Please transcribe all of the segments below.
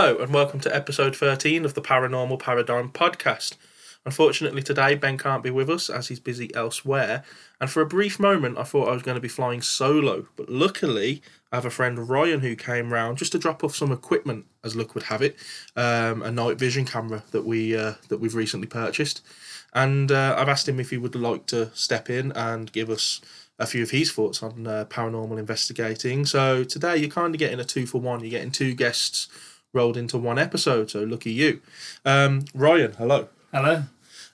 Hello, and welcome to episode 13 of the Paranormal Paradigm podcast. Unfortunately, today Ben can't be with us as he's busy elsewhere, and for a brief moment I thought I was going to be flying solo, but luckily I have a friend Ryan who came round just to drop off some equipment, as luck would have it, um, a night vision camera that we uh, that we've recently purchased, and uh, I've asked him if he would like to step in and give us a few of his thoughts on uh, paranormal investigating. So today you're kind of getting a two for one. You're getting two guests rolled into one episode. So lucky you, um, Ryan. Hello. Hello.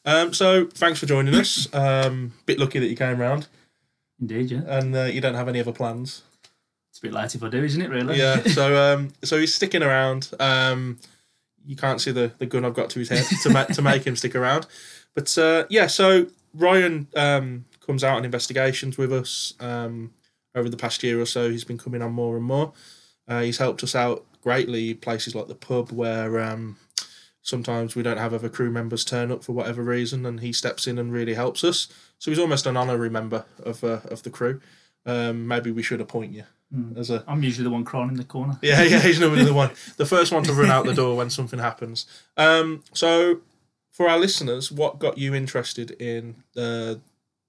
Um, so thanks for joining us. Um, bit lucky that you came round, Indeed, yeah. and uh, you don't have any other plans. It's a bit late if I do, isn't it, really? Yeah. So um, so he's sticking around. Um, you can't see the, the gun I've got to his head to ma- to make him stick around, but uh, yeah. So Ryan um, comes out on investigations with us um, over the past year or so. He's been coming on more and more. Uh, he's helped us out greatly. Places like the pub where um, sometimes we don't have other crew members turn up for whatever reason, and he steps in and really helps us. So he's almost an honorary member of uh, of the crew. Um, maybe we should appoint you as a I'm usually the one crawling in the corner. yeah, yeah, he's normally the one, the first one to run out the door when something happens. Um, so, for our listeners, what got you interested in the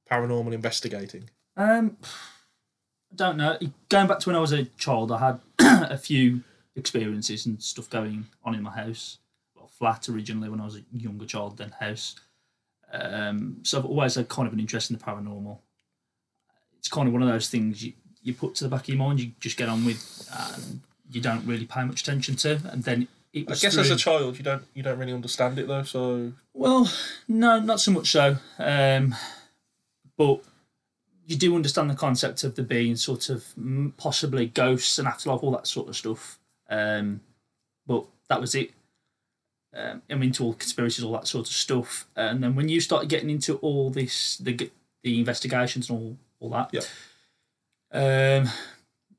paranormal investigating? Um, I don't know. Going back to when I was a child, I had a few experiences and stuff going on in my house. Well, flat originally when I was a younger child, then house. Um, so I've always had kind of an interest in the paranormal. It's kind of one of those things you, you put to the back of your mind, you just get on with, and you don't really pay much attention to. And then it I guess as a child, you don't you don't really understand it though. So Well, no, not so much so. Um, but you do understand the concept of there being sort of possibly ghosts and afterlife, all that sort of stuff. Um, but that was it. Um, I'm into all conspiracies, all that sort of stuff. And then when you started getting into all this, the the investigations and all all that, Yeah. um,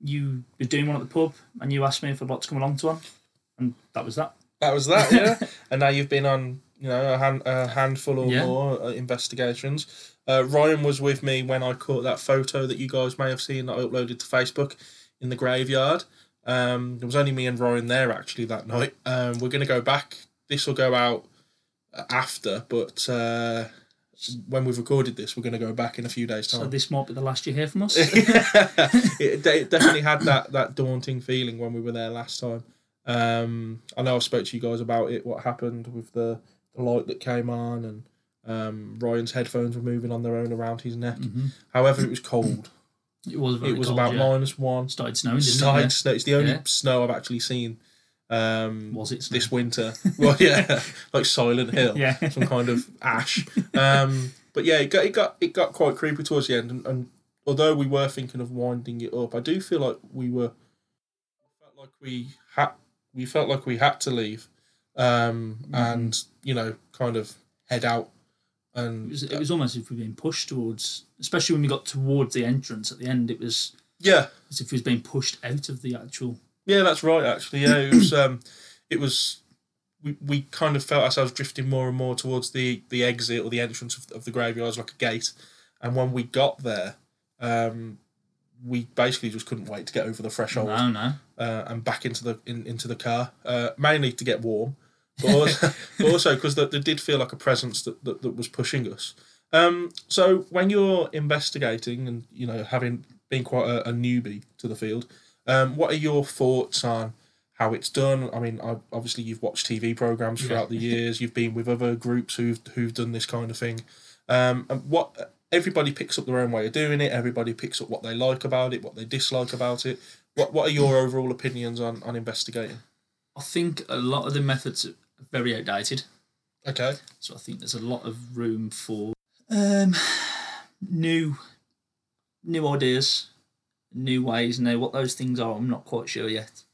you were doing one at the pub, and you asked me if I'd like to come along to one, and that was that. that was that, yeah. and now you've been on, you know, a, hand, a handful or Yeah. more uh, investigations. Uh, Ryan was with me when I caught that photo that you guys may have seen that I uploaded to Facebook in the graveyard. Um, there was only me and Ryan there actually that night. Um, we're going to go back. This will go out uh, after, but uh, when we've recorded this, we're going to go back in a few days' time. So this might be the last you hear from us. it, de- it definitely had that that daunting feeling when we were there last time. Um, I know I spoke to you guys about it. What happened with the, the light that came on, and um, Ryan's headphones were moving on their own around his neck. However, it was cold. It was very it was cold, about yeah. minus one. Started snowing, didn't Started it? snow. It's the only Yeah. snow I've actually seen. Um, Was it this winter? Well, yeah, like Silent Hill. Yeah. some kind of ash. Um, but yeah, it got it got it got quite creepy towards the end, and, and although we were thinking of winding it up, I do feel like we were felt like we had we felt like we had to leave, um, Mm-hmm. and you know, kind of head out. And It was, it was almost as if we were being pushed towards, especially when we got towards the entrance at the end. It was yeah, as if we was being pushed out of the actual. Yeah, that's right. Actually, yeah, it was. Um, it was. We, we kind of felt ourselves drifting more and more towards the, the exit or the entrance of, of the graveyard as like a gate, and when we got there, um, we basically just couldn't wait to get over the threshold No, no. uh, and back into the in, into the car, uh, mainly to get warm, but also, because there, there did feel like a presence that, that, that was pushing us. Um, so when you're investigating and you know having been quite a, a newbie to the field, um, what are your thoughts on how it's done? I mean, I, obviously you've watched TV programs throughout the years. You've been with other groups who've who've done this kind of thing. Um, and what everybody picks up their own way of doing it. Everybody picks up what they like about it, what they dislike about it. What What are your overall opinions on on investigating? I think a lot of the methods very outdated. Okay. So I think there's a lot of room for um, new, new ideas, new ways. Now, what those things are, I'm not quite sure yet.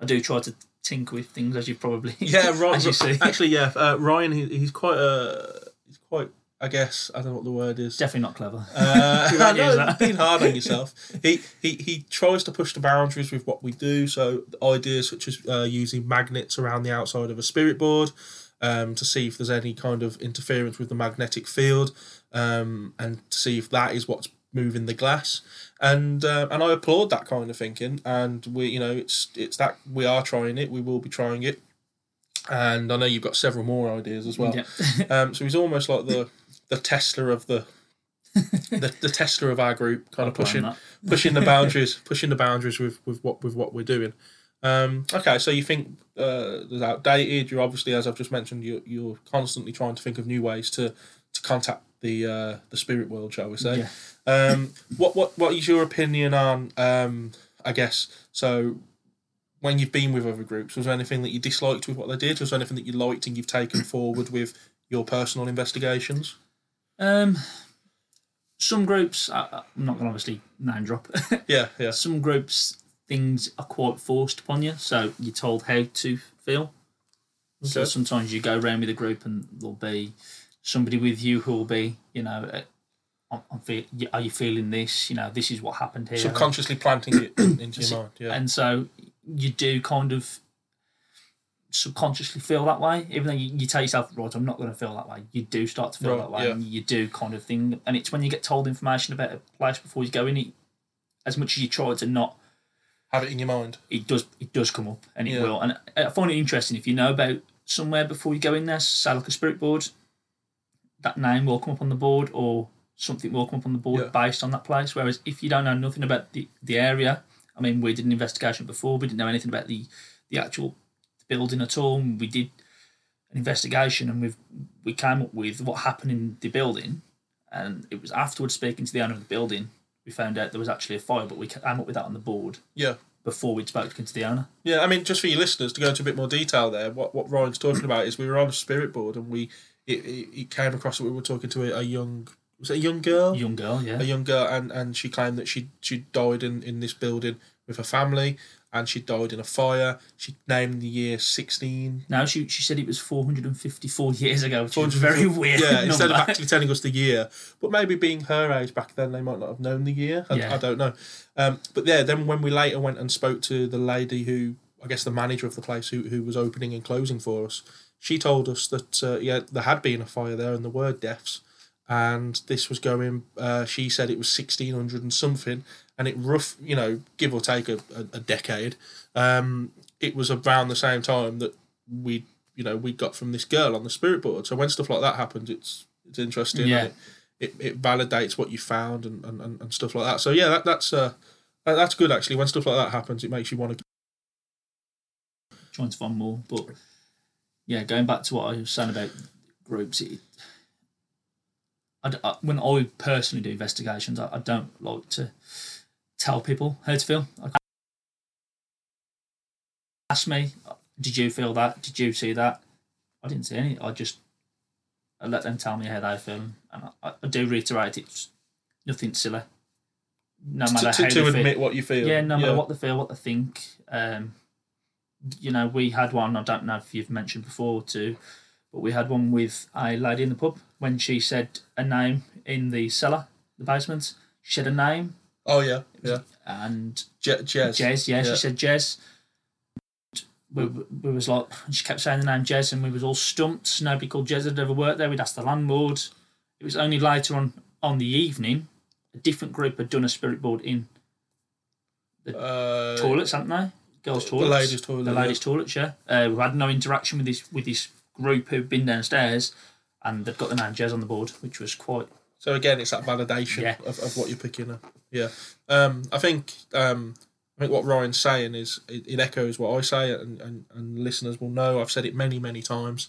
I do try to tinker with things, as you probably Yeah, right. as you see. Actually, yeah. Uh, Ryan, he, he's quite a he's quite. I guess I don't know what the word is. Definitely not clever. Uh, no, being hard on yourself. He, he he tries to push the boundaries with what we do. So ideas such as uh, using magnets around the outside of a spirit board um, to see if there's any kind of interference with the magnetic field, um, and to see if that is what's moving the glass, and uh, and I applaud that kind of thinking. And we, you know, it's it's that we are trying it. We will be trying it, and I know you've got several more ideas as well. Yeah. Um, so he's almost like the the Tesla of the the, the Tesla of our group, kind of pushing pushing the boundaries, pushing the boundaries with, with what with what we're doing. Um, okay, so you think uh, there's outdated. You're obviously, as I've just mentioned, you're, you're constantly trying to think of new ways to to contact the uh, the spirit world, shall we say? Yeah. Um, what what what is your opinion on? Um, I guess so. When you've been with other groups, was there anything that you disliked with what they did? Was there anything that you liked and you've taken forward with your personal investigations? Um, some groups, I, I'm not going to obviously name drop. Yeah, yeah, some groups, things are quite forced upon you, so you're told how to feel. So Okay. sometimes you go around with a group and there'll be somebody with you who will be, you know, uh, I'm, I'm feel, are you feeling this? You know, this is what happened here. subconsciously planting it in- into your mind. Yeah, And so you do kind of subconsciously feel that way, even though you, you tell yourself, right, I'm not going to feel that way. You do start to feel Right, that way, yeah. and you do kind of thing. And it's when you get told information about a place before you go in, it, as much as you try to not, have it in your mind. it does it does come up, and it Yeah. will. And I find it interesting if you know about somewhere before you go in there, say like a spirit board, that name will come up on the board, or something will come up on the board Yeah. based on that place. Whereas if you don't know nothing about the, the area, I mean, we did an investigation before, we didn't know anything about the the actual building at all. and We did an investigation, and we we came up with what happened in the building, and it was afterwards speaking to the owner of the building. We found out there was actually a fire, but we came up with that on the board Yeah. before we'd spoken to the owner. Yeah, I mean, just for your listeners to go into a bit more detail there, what, what Ryan's talking about is we were on a spirit board and we it, it, it came across that we were talking to a, a young was it a young girl, Young girl, yeah. a young girl, and, and she claimed that she she died in, in this building with her family, and she died in a fire. She named the year sixteen. No, she she said it was 454 years ago, which is very weird. Yeah, instead of actually telling us the year, but maybe being her age back then, they might not have known the year. I, Yeah. I don't know. Um, but yeah, then when we later went and spoke to the lady who, I guess, the manager of the place who who was opening and closing for us, she told us that uh, yeah, there had been a fire there and there were deaths, and this was going. Uh, she said it was sixteen hundred and something, and it rough, you know, give or take a, a, a decade. Um, it was around the same time that we, you know, we got from this girl on the spirit board. So when stuff like that happens, it's it's interesting. Yeah. It, it, it validates what you found and, and, and, and stuff like that. So yeah, that, that's uh, that- that's good actually. When stuff like that happens, it makes you want to. trying to find more. But yeah, going back to what I was saying about groups, it, I, I- when I personally do investigations, I, I don't like to tell people how to feel. I, ask me, did you feel that? Did you see that? I didn't see any. I just I let them tell me how they feel, and I, I do reiterate it's nothing silly. No matter to, how to, to feel. admit what you feel. Yeah, no matter what they feel, what they think. Um, you know, we had one. I don't know if you've mentioned before too, but we had one with a lady in the pub when she said a name in the cellar, the basement. She said a name, Oh yeah, yeah. and Je- Jez. Jez. Yeah, Yeah. she said Jez. We, we was like, she kept saying the name Jez, and we was all stumped. Nobody called Jez had ever worked there. We'd asked the landlord. It was only later on on the evening, a different group had done a spirit board in Uh, toilets, hadn't they? Girls' toilets, the ladies' toilet, The yeah. ladies' toilets, yeah. Uh, we had no interaction with this with this group who'd been downstairs, and they've got the name Jez on the board, which was quite. So again, it's that validation Yeah. of, of what you're picking up. Yeah, um, I think um, I think what Ryan's saying is it, it echoes what I say, and, and, and listeners will know. I've said it many many times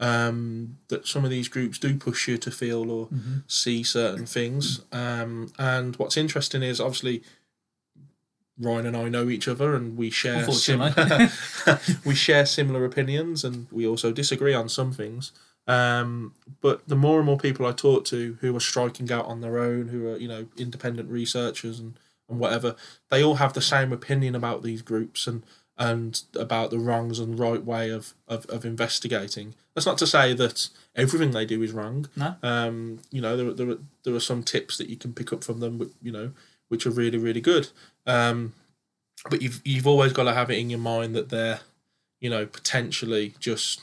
um, that some of these groups do push you to feel or see certain things. Um, and what's interesting is obviously Ryan and I know each other, and we share sim- we share similar opinions, and we also disagree on some things. Um, but the more and more people I talk to who are striking out on their own, who are you know independent researchers and, and whatever, they all have the same opinion about these groups and and about the wrongs and right way of, of, of investigating. That's not to say that everything they do is wrong. No. Um, you know, there, there, are, there are some tips that you can pick up from them, you know, which are really, really good. Um, but you've, you've always got to have it in your mind that they're, you know, potentially just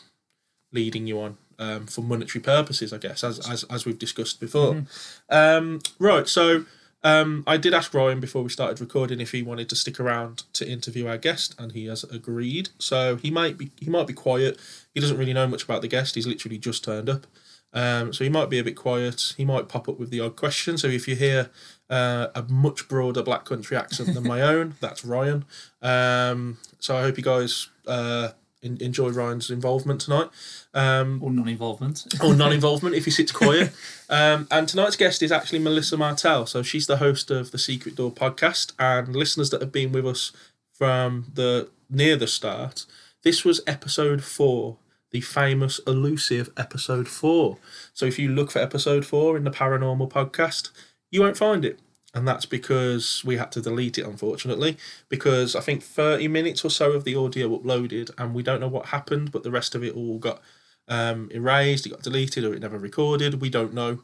leading you on um, for monetary purposes, I guess, as, as, as we've discussed before. Um, right, so Um, I did ask Ryan before we started recording if he wanted to stick around to interview our guest, and he has agreed. So he might be he might be quiet. He doesn't really know much about the guest. He's literally just turned up, um, so he might be a bit quiet. He might pop up with the odd question. So if you hear uh, a much broader Black Country accent than my own, that's Ryan. Um, so I hope you guys uh, in, enjoy Ryan's involvement tonight. Um, Or non-involvement. or non-involvement if he sits quiet. Um, and tonight's guest is actually Melissa Martell. So she's the host of the Secret Door podcast, and listeners that have been with us from the near the start. This was episode four, the famous elusive episode four. So if you look for episode four in the paranormal podcast, you won't find it. And that's because we had to delete it, unfortunately, because I think 30 minutes or so of the audio uploaded, and we don't know what happened, but the rest of it all got um, erased, it got deleted, or it never recorded. We don't know.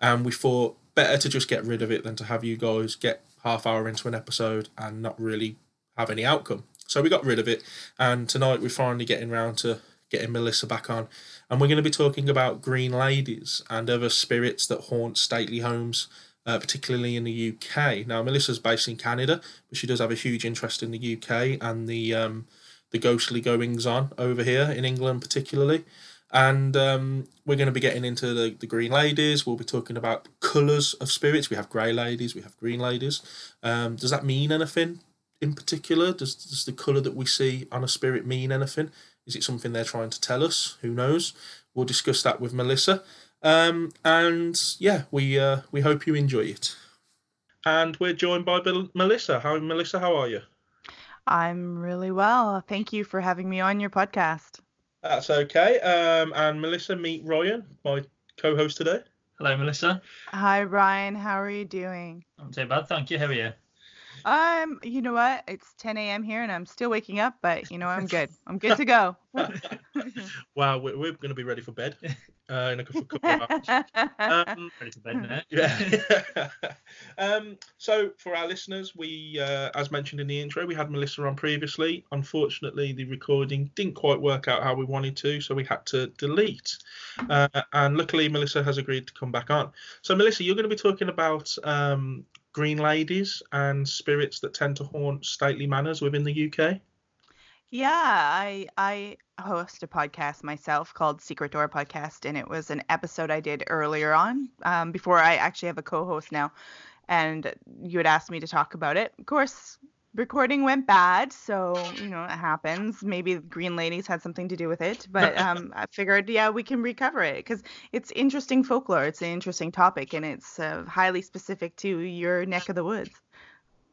And we thought better to just get rid of it than to have you guys get half hour into an episode and not really have any outcome. So we got rid of it. And tonight we're finally getting round to getting Melissa back on. And we're going to be talking about green ladies and other spirits that haunt stately homes, uh, particularly in the UK. Now, Melissa's based in Canada, but she does have a huge interest in the UK and the um, the ghostly goings on over here in England, particularly. And um, we're going to be getting into the, the green ladies. We'll be talking about colours of spirits. We have grey ladies, we have green ladies. Um, does that mean anything in particular? Does, does the colour that we see on a spirit mean anything? Is it something they're trying to tell us? Who knows? We'll discuss that with Melissa. Um, and yeah, we uh, we hope you enjoy it. And we're joined by Bel- Melissa. How Melissa? How are you? I'm really well. Thank you for having me on your podcast. That's okay. Um, and Melissa, meet Ryan, my co-host today. Hello, Melissa. Hi, Ryan. How are you doing? Not too bad, thank you. How are you? Um, you know what? It's 10 a.m. here and I'm still waking up, but you know, I'm good. I'm good to go. Wow, we're, we're going to be ready for bed uh, in a couple, couple of hours. Um, Ready for bed now? yeah. um, so for our listeners, we, uh, as mentioned in the intro, we had Melissa on previously. Unfortunately, the recording didn't quite work out how we wanted to, so we had to delete. Uh, and luckily, Melissa has agreed to come back on. So, Melissa, you're going to be talking about um, green ladies and spirits that tend to haunt stately manors within the UK. Yeah, I I host a podcast myself called Secret Door Podcast, and it was an episode I did earlier on, um, before I actually have a co-host now, and you had asked me to talk about it. Of course, recording went bad, so you know it happens. Maybe the Green Ladies had something to do with it, but um, I figured, yeah, we can recover it because it's interesting folklore. It's an interesting topic, and it's uh, highly specific to your neck of the woods.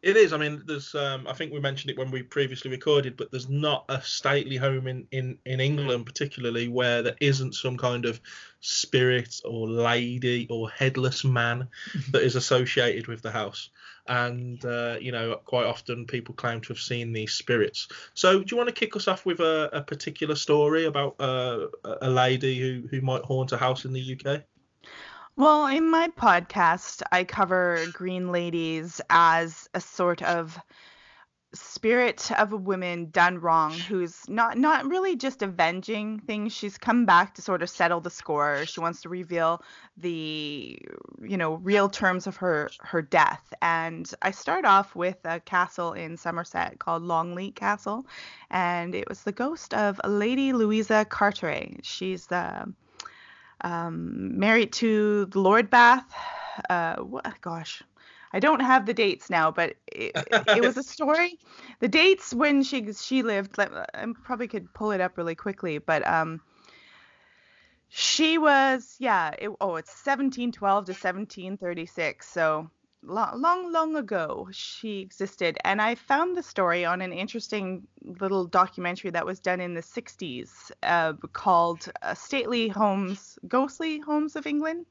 It is. I mean, there's. Um, I think we mentioned it when we previously recorded, but there's not a stately home in, in, in England, particularly, where there isn't some kind of spirit or lady or headless man that is associated with the house. And uh, you know, quite often people claim to have seen these spirits. So, do you want to kick us off with a, a particular story about uh, a lady who who might haunt a house in the UK? Well, in my podcast, I cover green ladies as a sort of spirit of a woman done wrong who's not not really just avenging things. She's come back to sort of settle the score. She wants to reveal the you know real terms of her her death. And i start off with a castle in somerset called longleat castle and it was the ghost of lady louisa carteret. She's the um, married to the Lord Bath. Uh, what, gosh, I don't have the dates now, but it, it, was a story. The dates when she she lived, I probably could pull it up really quickly, but um, she was yeah. It, oh, it's 1712 to 1736, so long, long, long ago she existed. And I found the story on an interesting little documentary that was done in the 60s uh, called uh, Stately Homes, Ghostly Homes of England.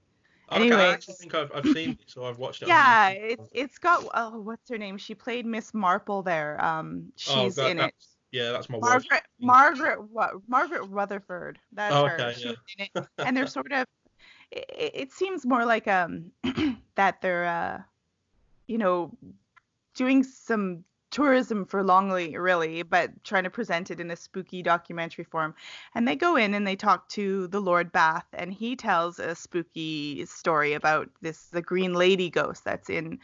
Okay, anyway, I actually think I've, I've seen it, so I've watched it. Yeah, it's it's got oh, what's her name? She played Miss Marple there. Um, she's oh, that, in it. Yeah, that's my Margaret. Wife. Margaret. What? Margaret Rutherford. That's oh, her. Okay, she's yeah. in it, and they're sort of. It, it seems more like um that they're uh you know, doing some tourism for Longleat, really, but trying to present it in a spooky documentary form. And they go in and they talk to the Lord Bath, and he tells a spooky story about this the Green Lady ghost that's in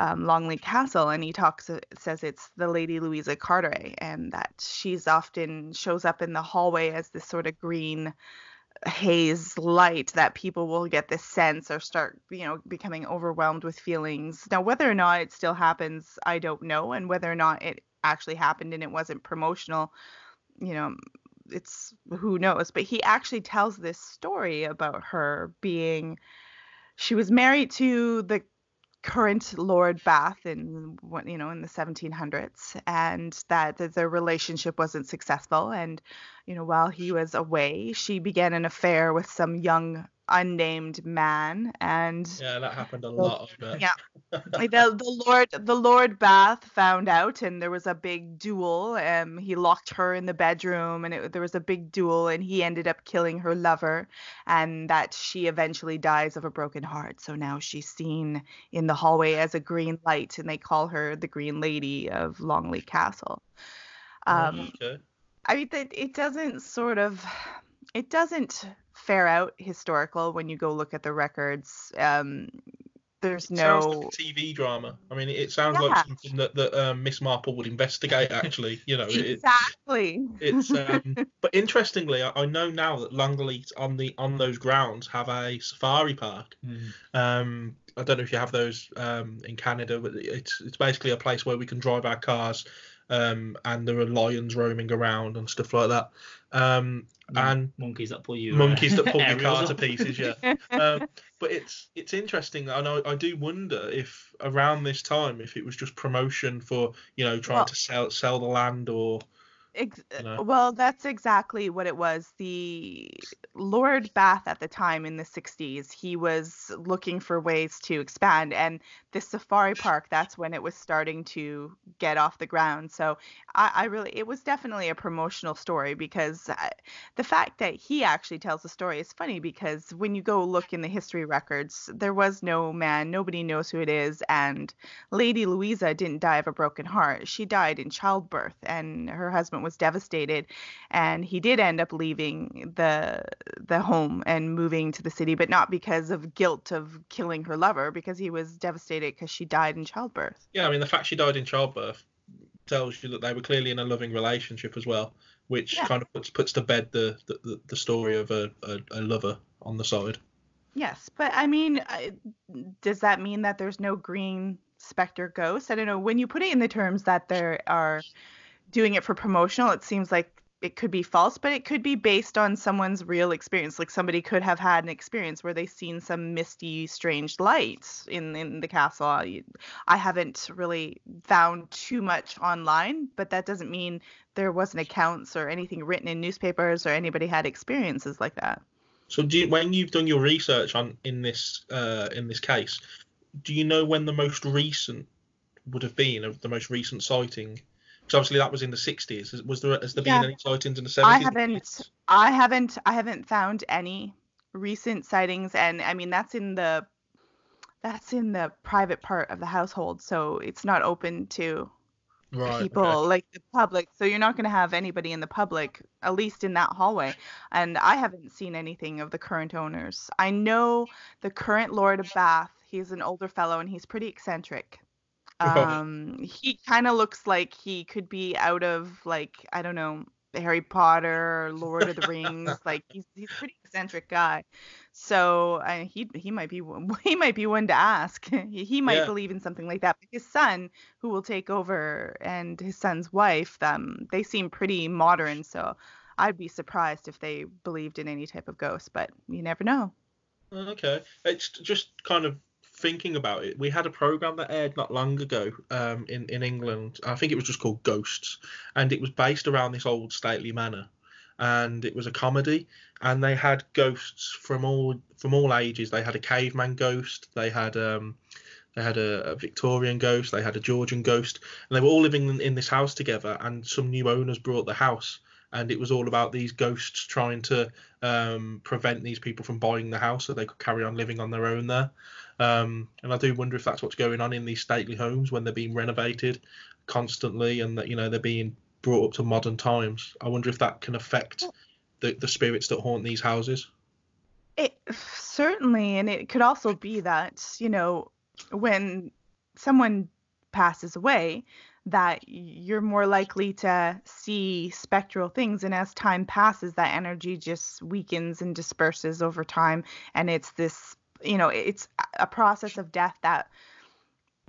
um, Longleat Castle, and he talks uh, says it's the Lady Louisa Carteret, and that she's often shows up in the hallway as this sort of green haze light that people will get this sense or start you know becoming overwhelmed with feelings. Now whether or not it still happens i don't know and whether or not it actually happened and it wasn't promotional you know it's who knows? But he actually tells this story about her being she was married to the current Lord Bath in what you know in the 1700s, and that their relationship wasn't successful. And you know, while he was away, she began an affair with some young unnamed man and yeah that happened a lot of yeah. The, the lord the lord bath found out and there was a big duel um he locked her in the bedroom and it, there was a big duel and he ended up killing her lover and that she eventually dies of a broken heart. So now she's seen in the hallway as a green light and they call her the green lady of longleat castle. Oh, um okay. i mean it, it doesn't sort of it doesn't fare out historical when you go look at the records. Um, there's It sounds no like a TV drama. I mean, it sounds Yeah. like something that that um, Miss Marple would investigate. Actually, you know, it, exactly. it's. Um, but interestingly, I, I know now that Longleat on the on those grounds have a safari park. Um, I don't know if you have those um, in Canada, but it's it's basically a place where we can drive our cars, um, and there are lions roaming around and stuff like that. Um, and monkeys that pull you. uh, monkeys that pull your aerials car to pieces. Yeah. um, but it's it's interesting, and I, I do wonder if around this time, if it was just promotion for you know trying Well- to sell sell the land or Ex- you know. Well, that's exactly what it was. The Lord Bath at the time in the 60s, he was looking for ways to expand. And the safari park, that's when it was starting to get off the ground. So I, I really, it was definitely a promotional story because I, the fact that he actually tells the story is funny because when you go look in the history records, there was no man, nobody knows who it is. And Lady Louisa didn't die of a broken heart. She died in childbirth, and her husband was devastated. And he did end up leaving the the home and moving to the city, but not because of guilt of killing her lover, because he was devastated because she died in childbirth. yeah, I mean the fact she died in childbirth tells you that they were clearly in a loving relationship as well, which Yeah. kind of puts puts to bed the the, the, story of a, a, a lover on the side. Yes, but I mean, does that mean that there's no green specter ghost? I don't know. When you put it in the terms that there are doing it for promotional, it seems like it could be false, but it could be based on someone's real experience. Like somebody could have had an experience where they've seen some misty, strange lights in in the castle. I, I haven't really found too much online, but that doesn't mean there wasn't accounts or anything written in newspapers or anybody had experiences like that. So you, when you've done your research on in this uh, in this case, do you know when the most recent would have been of the most recent sighting? Because obviously that was in the 60s. Was there has there Yeah. been any sightings in the 70s? I haven't I haven't I haven't found any recent sightings and I mean that's in the that's in the private part of the household so it's not open to Right. people okay. like the public so you're not going to have anybody in the public at least in that hallway and I haven't seen anything of the current owners. I know the current lord of Bath, he's an older fellow and he's pretty eccentric. Um he kind of looks like he could be out of like I don't know Harry Potter, Lord of the Rings. Like he's he's a pretty eccentric guy. So uh, he he might be one- he might be one to ask. he, he might Yeah. believe in something like that. But his son, who will take over, and his son's wife, um, they seem pretty modern. So I'd be surprised if they believed in any type of ghost. But you never know. Okay. It's just kind of thinking about it. We had a program that aired not long ago um, in in England. I think it was just called Ghosts, and it was based around this old stately manor, and it was a comedy. And they had ghosts from all from all ages. They had a caveman ghost. They had um, they had a, a Victorian ghost. They had a Georgian ghost, and they were all living in, in this house together. And some new owners brought the house, and it was all about these ghosts trying to um, prevent these people from buying the house so they could carry on living on their own there. Um, and I do wonder if that's what's going on in these stately homes when they're being renovated constantly and that you know they're being brought up to modern times. I wonder if that can affect the, the spirits that haunt these houses. It certainly, and it could also be that you know when someone passes away, that you're more likely to see spectral things, and as time passes, that energy just weakens and disperses over time, and it's this, you know, it's a process of death that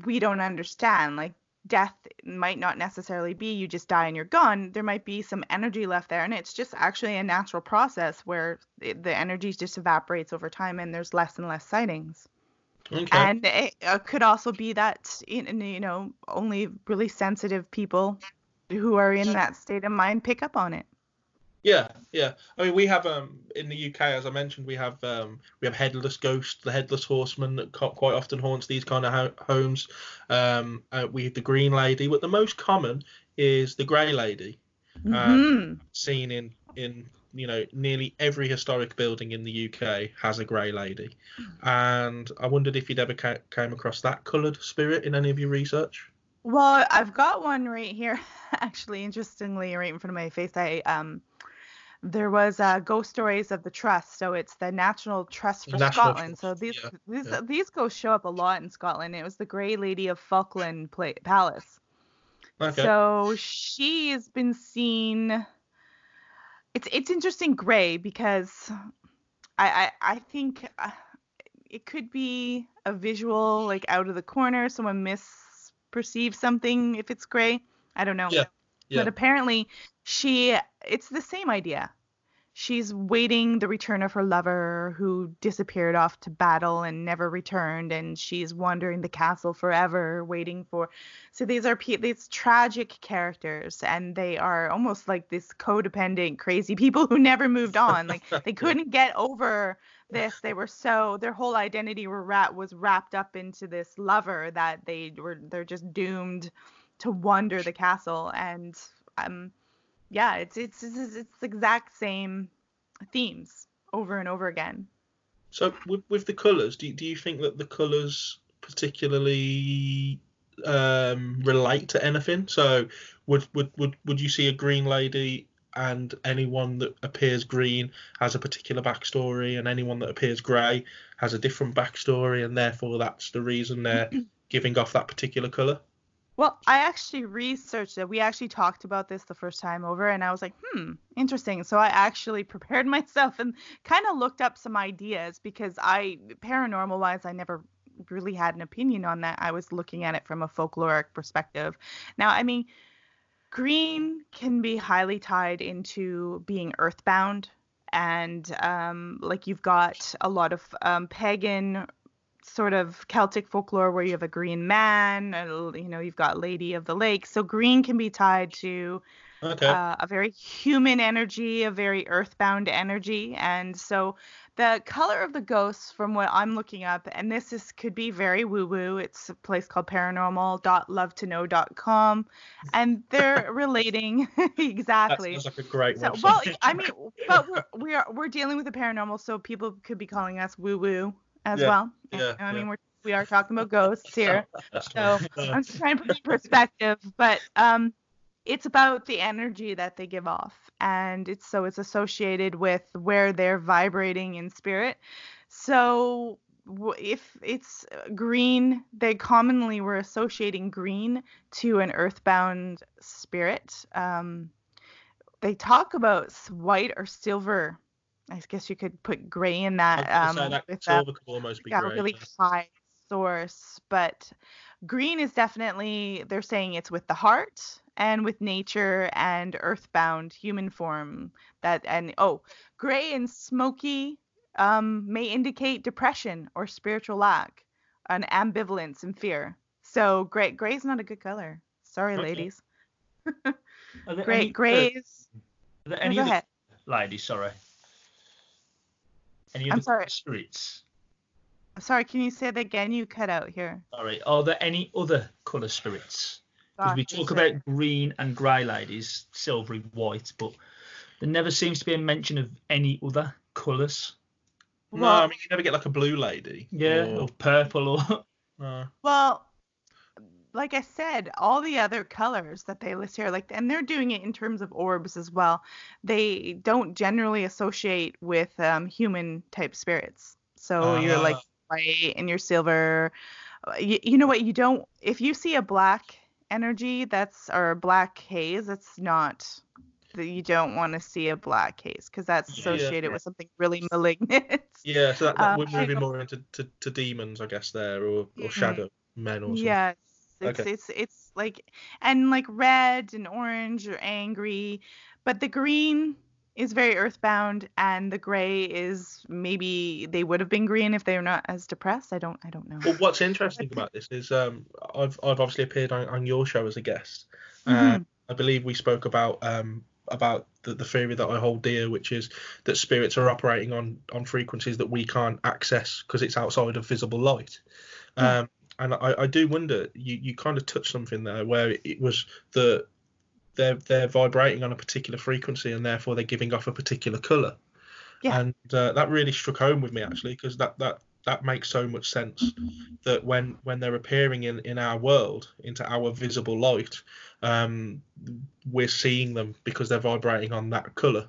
we don't understand. Like death might not necessarily be you just die and you're gone. There might be some energy left there, and it's just actually a natural process where it, the energy just evaporates over time, and there's less and less sightings. Okay. And it uh, could also be that in- you know only really sensitive people who are in that state of mind pick up on it. Yeah, yeah. I mean, we have um in the UK, as I mentioned, we have um we have headless ghost, the headless horseman that quite often haunts these kind of ho- homes. Um, uh, we have the green lady, but the most common is the grey lady, Mhm. seen in in you know nearly every historic building in the UK has a grey lady. And I wondered if you'd ever ca- came across that coloured spirit in any of your research. Well, I've got one right here, actually, interestingly, right in front of my face. I um, there was uh, Ghost Stories of the Trust, so it's the National Trust for National Scotland. So these yeah, these yeah. these ghosts show up a lot in Scotland. It was the Grey Lady of Falkland Pla- Palace. Okay. So she has been seen. It's it's interesting gray because I I, I think uh, it could be a visual like out of the corner. Someone misperceives something if it's gray. I don't know. Yeah, yeah. But apparently she it's the same idea. She's waiting the return of her lover who disappeared off to battle and never returned and she's wandering the castle forever waiting for so these are pe- these tragic characters and they are almost like this codependent crazy people who never moved on like they couldn't get over this they were so their whole identity were wrap, was wrapped up into this lover that they were they're just doomed to wander the castle and um yeah it's it's it's, it's the exact same themes over and over again So with, with the colours, do, do you think that the colours particularly um, relate to anything? So would, would would would you see a green lady and anyone that appears green has a particular backstory, and anyone that appears grey has a different backstory, and therefore that's the reason they're giving off that particular colour? Well, I actually researched it. We actually talked about this the first time over, and I was like, hmm, interesting. So I actually prepared myself and kind of looked up some ideas because I, paranormal wise, I never really had an opinion on that. I was looking at it from a folkloric perspective. Now, I mean, green can be highly tied into being earthbound. And um, like you've got a lot of um, pagan sort of Celtic folklore where you have a green man, and, you know, you've got Lady of the Lake. So green can be tied to Okay. uh, a very human energy, a very earthbound energy. And so the color of the ghosts, from what I'm looking up, and this is could be very woo woo. It's a place called paranormal.lovetoknow.com, and they're relating exactly. that sounds like a great So, website. well, I mean, but we're we are we're dealing with the paranormal, so people could be calling us woo woo as Yeah, well. yeah, I yeah. mean, we're we are talking about ghosts here. So I'm just trying to put it in perspective, but um, it's about the energy that they give off, and it's so it's associated with where they're vibrating in spirit. So if it's green, they commonly were associating green to an earthbound spirit. Um, they talk about white or silver. I guess you could put gray in that. Um, that with that could almost be a grey. really high source, but green is definitely they're saying it's with the heart and with nature and earthbound human form that and oh gray and smoky um, may indicate depression or spiritual lack an ambivalence and fear so gray gray's not a good color sorry Okay. ladies Are there gray any gray other- Are there any go ahead ladies? Sorry. Any I'm other sorry. spirits? sorry can you say that again you cut out here Sorry. Are there any other colour spirits? Because we talk is there- about green and grey ladies, silvery white, but there never seems to be a mention of any other colours. no, I mean you never get like a blue lady. Yeah, or- or purple or no. Well, like I said, all the other colors that they list here, like, and they're doing it in terms of orbs as well. They don't generally associate with um, human type spirits. So you're like white and you're silver. Uh, You, you know what? You don't. If you see a black energy, that's or black haze, that's not. that You don't want to see a black haze because that's Yeah. associated with something really malignant. Yeah, so that, that Um, we're moving more into to, to demons, I guess, there, or, or shadow men or something. Yes. It's Okay. it's it's like and like red and orange are angry, but the green is very earthbound and the gray is maybe they would have been green if they were not as depressed. I don't I don't know. Well, what's interesting about this is um, I've I've obviously appeared on, on your show as a guest. Mhm. Uh, I believe we spoke about um, about the, the theory that I hold dear, which is that spirits are operating on on frequencies that we can't access because it's outside of visible light. Yeah. Um, and I, I do wonder, you, you kind of touched something there where it was the they're they're vibrating on a particular frequency and therefore they're giving off a particular color. Yeah. And uh, that really struck home with me actually because that that that makes so much sense that when when they're appearing in in our world into our visible light um we're seeing them because they're vibrating on that color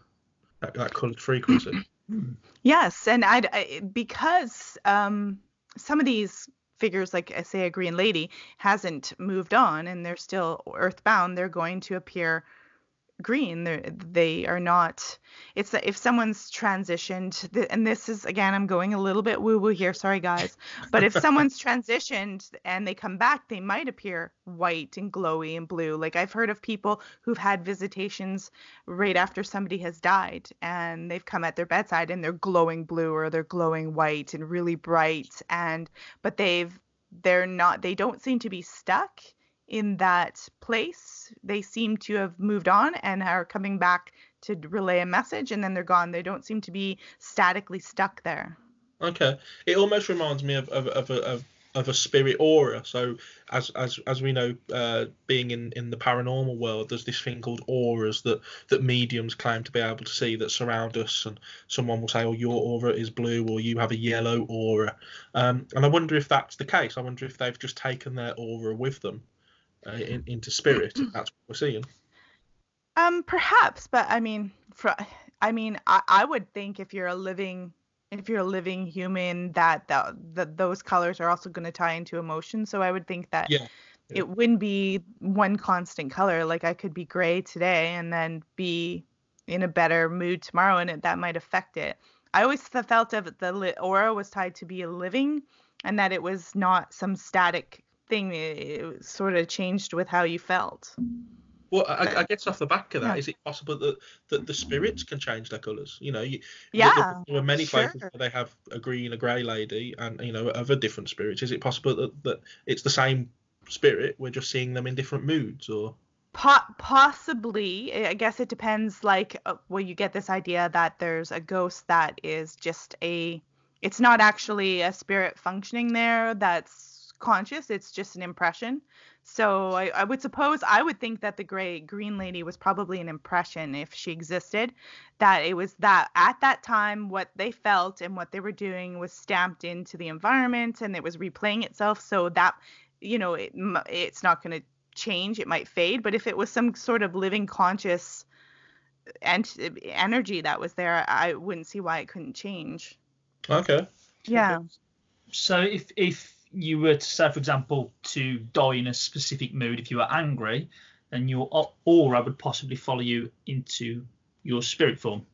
that, that colored frequency Yes, and I'd, I because um, some of these figures, like I say, a green lady hasn't moved on and they're still earthbound, they're going to appear green. They're, they are not. It's that if someone's transitioned, and this is again, I'm going a little bit woo woo here. Sorry, guys, but if someone's transitioned and they come back, they might appear white and glowy and blue. Like I've heard of people who've had visitations right after somebody has died and they've come at their bedside and they're glowing blue or they're glowing white and really bright and but they've they're not they don't seem to be stuck in that place. They seem to have moved on and are coming back to relay a message and then they're gone. They don't seem to be statically stuck there. Okay. It almost reminds me of of, of, a, of of a spirit aura. So as as as we know uh being in in the paranormal world there's this thing called auras that that mediums claim to be able to see that surround us and someone will say oh your aura is blue or you have a yellow aura. Um and i wonder if that's the case. I wonder if they've just taken their aura with them uh, in, into spirit that's what we're seeing Um, perhaps, but I mean, for, I mean, I, I would think if you're a living, if you're a living human, that that, that those colors are also going to tie into emotion. So I would think that Yeah, yeah. it wouldn't be one constant color. Like I could be gray today and then be in a better mood tomorrow, and it, that might affect it. I always felt of the aura was tied to be a living, and that it was not some static thing. It, sort of changed with how you felt. Well, I, I guess off the back of that, Yeah. is it possible that, that the spirits can change their colours? You know, you, Yeah, there, are many places where they have a green, a grey lady, and you know, other different spirits. Is it possible that, that it's the same spirit? We're just seeing them in different moods, or Po- possibly i guess it depends like uh, well you get this idea that there's a ghost that is just a it's not actually a spirit functioning there that's conscious it's just an impression. So I, I would suppose i would think that the gray green lady was probably an impression if she existed that it was that at that time what they felt and what they were doing was stamped into the environment and it was replaying itself. So that you know it, it's not going to change it might fade but if it was some sort of living conscious ent- energy that was there i wouldn't see why it couldn't change. Okay, yeah. So if if you were to say, for example, to die in a specific mood, if you were angry, then your au- aura would possibly follow you into your spirit form.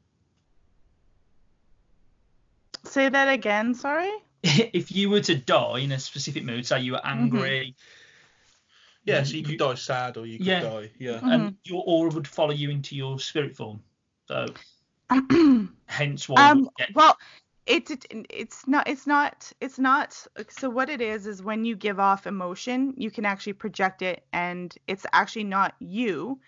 say that again sorry if you were to die in a specific mood, say you were angry, yeah. So you could You- die sad, or you could Yeah. die, yeah. and your aura would follow you into your spirit form. So hence why. um would get- well it, it it's not it's not it's not so what it is is when you give off emotion you can actually project it and it's actually not you.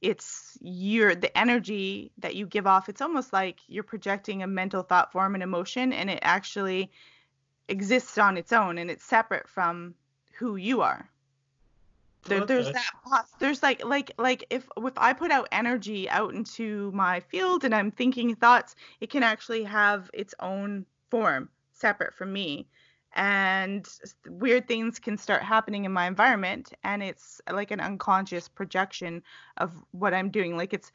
It's your the energy that you give off it's almost like you're projecting a mental thought form and emotion and it actually exists on its own and it's separate from who you are there, there's that there's like like like if if i put out energy out into my field and i'm thinking thoughts it can actually have its own form separate from me. And weird things can start happening in my environment and it's like an unconscious projection of what i'm doing. Like it's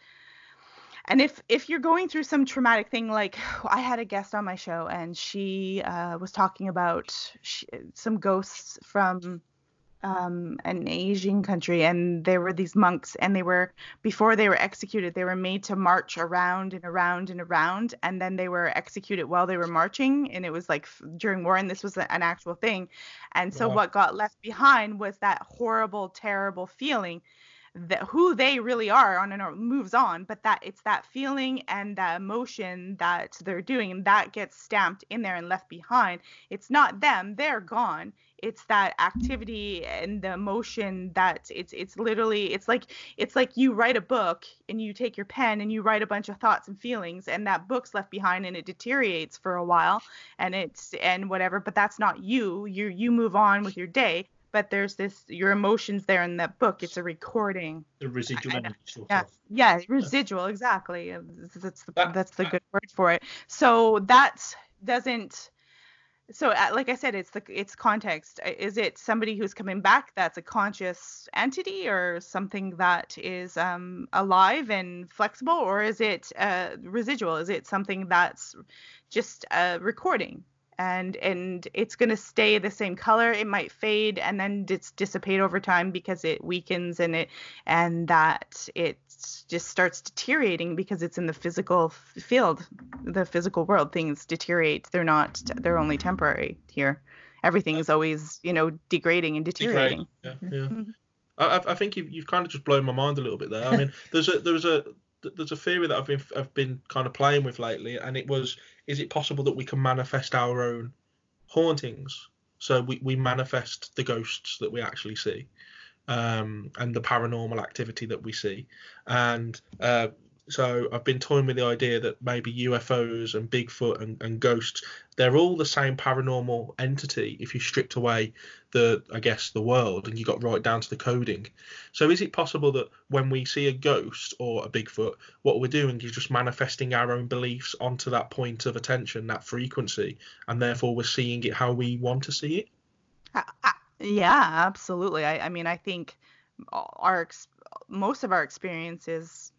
and if if you're going through some traumatic thing like i had a guest on my show and she uh, was talking about sh- some ghosts from um, an Asian country, and there were these monks, and they were before they were executed, they were made to march around and around and around, and then they were executed while they were marching, and it was like during war, and this was an actual thing, and so wow. what got left behind was that horrible, terrible feeling that who they really are on and moves on but that it's that feeling and that emotion that they're doing that gets stamped in there and left behind. It's not them they're gone it's that activity and the emotion that it's it's literally it's like it's like you write a book and you take your pen and you write a bunch of thoughts and feelings and that book's left behind and it deteriorates for a while and it's and whatever but that's not you you you move on with your day but there's this your emotions there in that book. It's a recording. The residual energy sort yeah, of. Yeah, residual, exactly. That's the that, that's the good word for it. So that doesn't so uh, like i said it's the it's context. Uh, is it somebody who's coming back that's a conscious entity or something that is um, alive and flexible or is it uh, residual? Is it something that's just a recording and and it's going to stay the same color. It might fade and then dis- dissipate over time because it weakens and it and that it just starts deteriorating because it's in the physical field the physical world. Things deteriorate. They're not they're only temporary here. Everything is always you know degrading and deteriorating yeah, yeah. Mm-hmm. I, I think you've, you've kind of just blown my mind a little bit there. I mean there's a there's a there's a theory that I've been I've been kind of playing with lately, and it was: is it possible that we can manifest our own hauntings? So we, we manifest the ghosts that we actually see, um, and the paranormal activity that we see, and uh, so I've been toying with the idea that maybe UFOs and Bigfoot and, and ghosts, they're all the same paranormal entity if you stripped away the, I guess, the world and you got right down to the coding. So is it possible that when we see a ghost or a Bigfoot, what we're doing is just manifesting our own beliefs onto that point of attention, that frequency, and therefore we're seeing it how we want to see it? Uh, uh, yeah, absolutely. I, I mean, I think our most of our experiences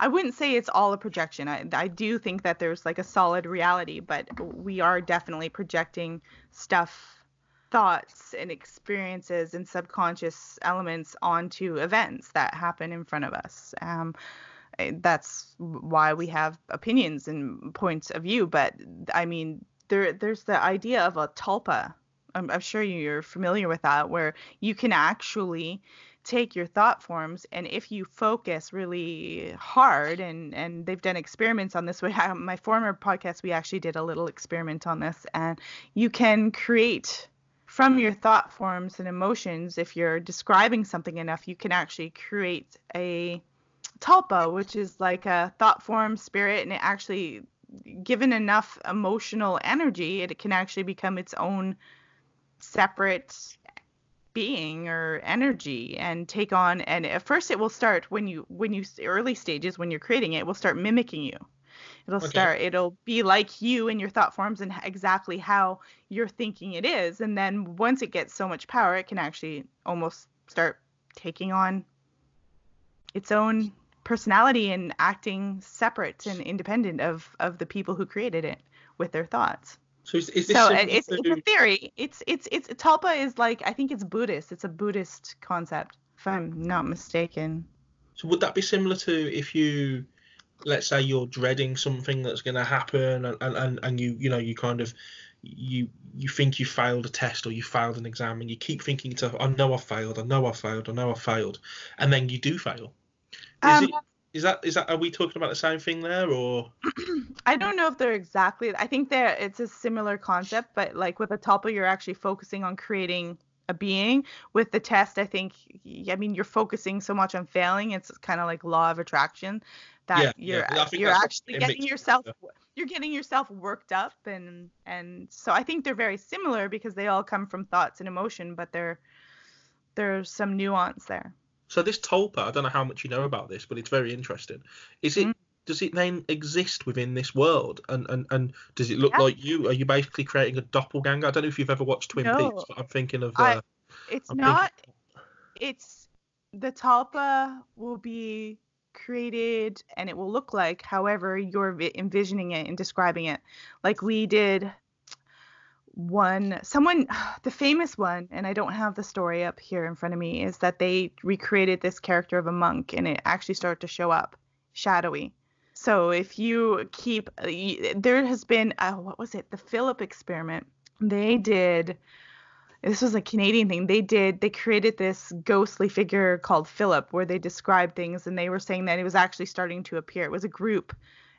I wouldn't say it's all a projection. I, I do think that there's like a solid reality, but we are definitely projecting stuff, thoughts, and experiences and subconscious elements onto events that happen in front of us. Um, eh, that's why we have opinions and points of view. But I mean, there there's the idea of a tulpa. I'm, I'm sure you're familiar with that, where you can actually take your thought forms and if you focus really hard and and they've done experiments on this we have my former podcast we actually did a little experiment on this and you can create from your thought forms and emotions if you're describing something enough you can actually create a tulpa which is like a thought form spirit and it actually given enough emotional energy it can actually become its own separate being or energy and take on and at first it will start when you when you early stages when you're creating it, it will start mimicking you it'll okay. start it'll be like you and your thought forms and exactly how you're thinking it is and then once it gets so much power it can actually almost start taking on its own personality and acting separate and independent of of the people who created it with their thoughts so is, is this so it's, it's a theory. It's it's it's Tulpa is like I think it's Buddhist. It's a Buddhist concept, if I'm not mistaken. So would that be similar to if you, let's say you're dreading something that's going to happen, and, and and you you know you kind of you you think you failed a test or you failed an exam, and you keep thinking to I know I failed, I know I failed, I know I failed, and then you do fail. Is um, it is that is that are we talking about the same thing there or I don't know if they're exactly I think that it's a similar concept, but like with a tulpa you're actually focusing on creating a being. With the test, I think I mean you're focusing so much on failing, it's kind of like law of attraction that yeah, you're yeah. you're actually getting yourself you're getting yourself worked up and and so I think they're very similar because they all come from thoughts and emotion, but there there's some nuance there. So this tulpa, I don't know how much you know about this, but it's very interesting. Is it mm-hmm. does it then exist within this world? And and, and does it look Yeah. like you? Are you basically creating a doppelganger? I don't know if you've ever watched Twin No. Peaks, but I'm thinking of. I- Uh, It's I'm not. It's the tulpa will be created and it will look like however you're envisioning it and describing it. Like we did one someone the famous one and I don't have the story up here in front of me is that they recreated this character of a monk and it actually started to show up shadowy. So if you keep uh, there has been what was it? The Philip experiment. They did this was a Canadian thing. They did they created this ghostly figure called Philip where they described things and they were saying that it was actually starting to appear. It was a group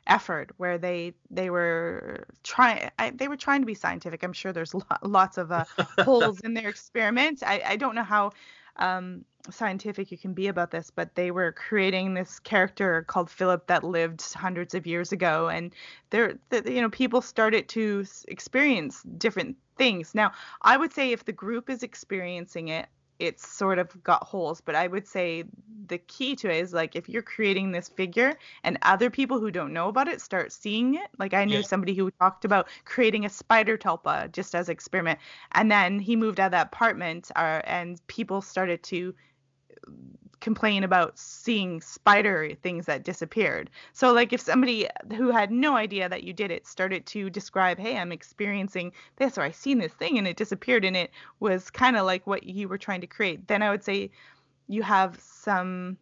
effort where they they were trying they were trying to be scientific. I'm sure there's lo- lots of uh, holes in their experiment. I I don't know how um scientific you can be about this, but they were creating this character called Philip that lived hundreds of years ago, and there, the, you know, people started to experience different things. Now, I would say if the group is experiencing it, it's sort of got holes, but I would say the key to it is like if you're creating this figure and other people who don't know about it start seeing it. Like I knew Yeah. somebody who talked about creating a spider tulpa just as experiment, and then he moved out of that apartment, uh, and people started to complain about seeing spider things that disappeared. So like if somebody who had no idea that you did it started to describe, "Hey, I'm experiencing this or I seen this thing and it disappeared and it was kind of like what you were trying to create." Then I would say you have some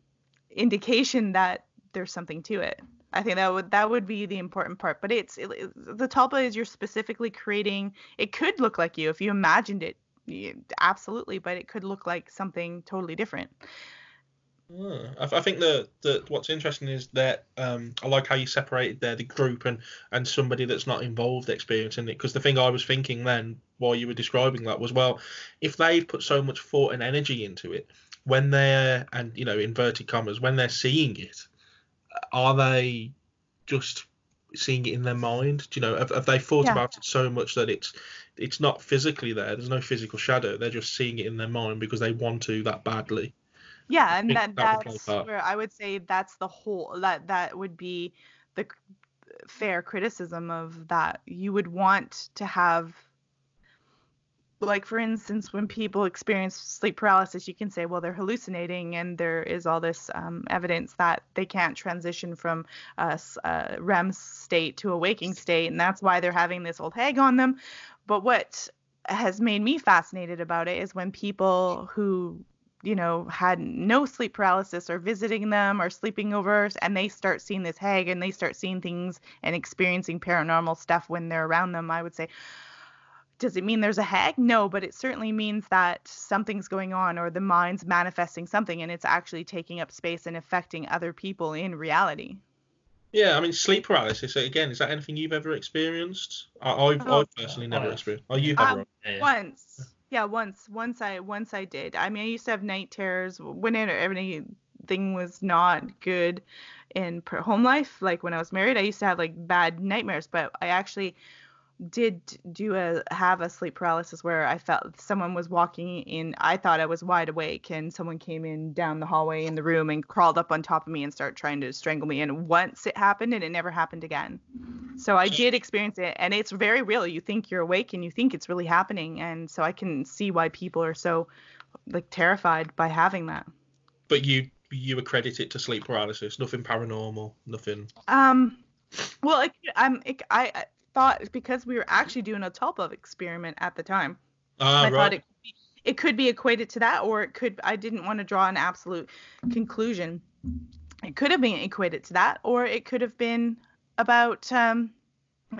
indication that there's something to it. I think that would that would be the important part. But it's it, the tulpa is you're specifically creating. It could look like you if you imagined it, absolutely, but it could look like something totally different. I, I think that that what's interesting is that um, I like how you separated there the group and and somebody that's not involved experiencing it. Because the thing I was thinking then while you were describing that was well, if they've put so much thought and energy into it, when they're and you know inverted commas when they're seeing it, are they just seeing it in their mind? Do you know have, have they thought Yeah. about it so much that it's it's not physically there? There's no physical shadow. They're just seeing it in their mind because they want to that badly. Yeah, and that, that that's where I would say that's the whole that that would be the fair criticism of that. You would want to have like for instance when people experience sleep paralysis you can say well they're hallucinating and there is all this um, evidence that they can't transition from a, a rem state to a waking state and that's why they're having this old hag on them but what has made me fascinated about it is when people who you know had no sleep paralysis or visiting them or sleeping over and they start seeing this hag and they start seeing things and experiencing paranormal stuff when they're around them i would say does it mean there's a hag no but it certainly means that something's going on or the mind's manifesting something and it's actually taking up space and affecting other people in reality Yeah, I mean sleep paralysis. Again, is that anything you've ever experienced? I, I've, Oh. I've personally never I have. experienced. Oh, you have. Um, Yeah, yeah. once yeah once once i once i did. I mean i used to have night terrors when everything was not good in home life like when i was married i used to have like bad nightmares but i actually did do a have a sleep paralysis where i felt someone was walking in i thought i was wide awake and someone came in down the hallway in the room and crawled up on top of me and started trying to strangle me and once it happened and it never happened again so I did experience it, and it's very real. You think you're awake, and you think it's really happening, and so I can see why people are so like terrified by having that. But you you accredit it to sleep paralysis. Nothing paranormal. Nothing. Um, well, it, um, it, I, I thought because we were actually doing a Tulpa experiment at the time, Ah, I right. thought it could, be, it could be equated to that, or it could. I didn't want to draw an absolute conclusion. It could have been equated to that, or it could have been about um,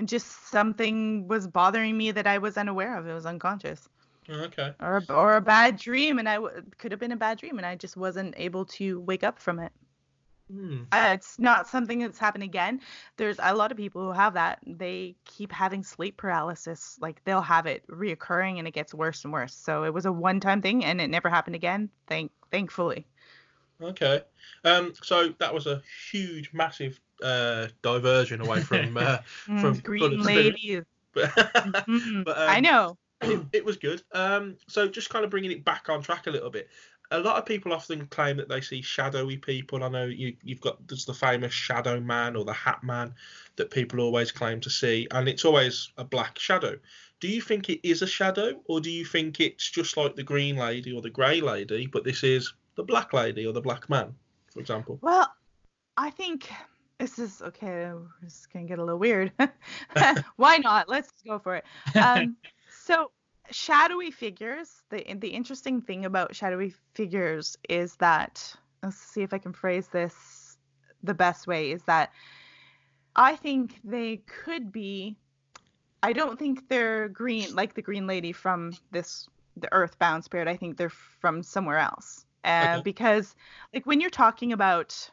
just something was bothering me that I was unaware of. It was unconscious, Oh, okay. or a- or a bad dream, and I w- could have been a bad dream, and I just wasn't able to wake up from it. Hmm. Uh, it's not something that's happened again. There's a lot of people who have that. They keep having sleep paralysis. Like they'll have it reoccurring and it gets worse and worse. So it was a one-time thing and it never happened again. Thank thankfully. Okay. Um. So that was a huge, massive uh diversion away from. Uh, Mm, From green ladies. but, Mhm. but, I um, know. it, it was good. Um. So just kind of bringing it back on track a little bit. A lot of people often claim that they see shadowy people. I know you, you've got there's the famous shadow man or the hat man that people always claim to see, and it's always a black shadow. Do you think it is a shadow, or do you think it's just like the green lady or the grey lady, but this is the black lady or the black man, for example? Well, I think this is okay. This is gonna get a little weird. Why not? Let's go for it. Um, so shadowy figures. The the interesting thing about shadowy figures is that let's see if I can phrase this the best way. Is that I think they could be. I don't think they're green like the green lady from this the Earthbound spirit. I think they're from somewhere else. Uh, Okay. Because like when you're talking about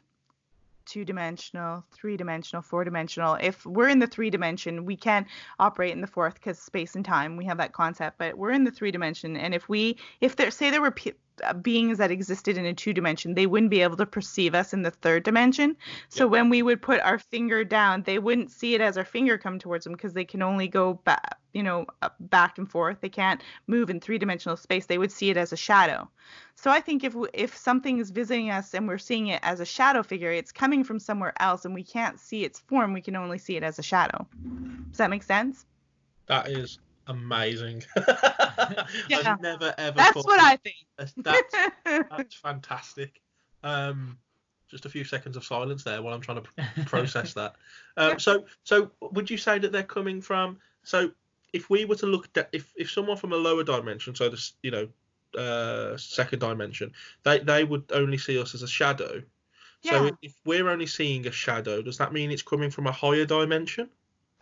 two dimensional, three dimensional, four dimensional. If we're in the three dimension, we can operate in the fourth because space and time, we have that concept. But we're in the three dimension, and if we, if there, say there were pe- uh, beings that existed in a two dimension, they wouldn't be able to perceive us in the third dimension. So when we would put our finger down, they wouldn't see it as our finger come towards them because they can only go back, you know, back and forth. They can't move in three dimensional space. They would see it as a shadow. So I think if if something is visiting us and we're seeing it as a shadow figure, it's coming from somewhere else and we can't see its form. We can only see it as a shadow. Does that make sense? That is amazing. Yeah. I've never ever. That's thought what of- I think. That's, that's fantastic. Um, just a few seconds of silence there while I'm trying to process that. Um, so, so would you say that they're coming from? So, if we were to look at if if someone from a lower dimension, so this you know, uh, second dimension, they they would only see us as a shadow. Yeah. So if we're only seeing a shadow, does that mean it's coming from a higher dimension?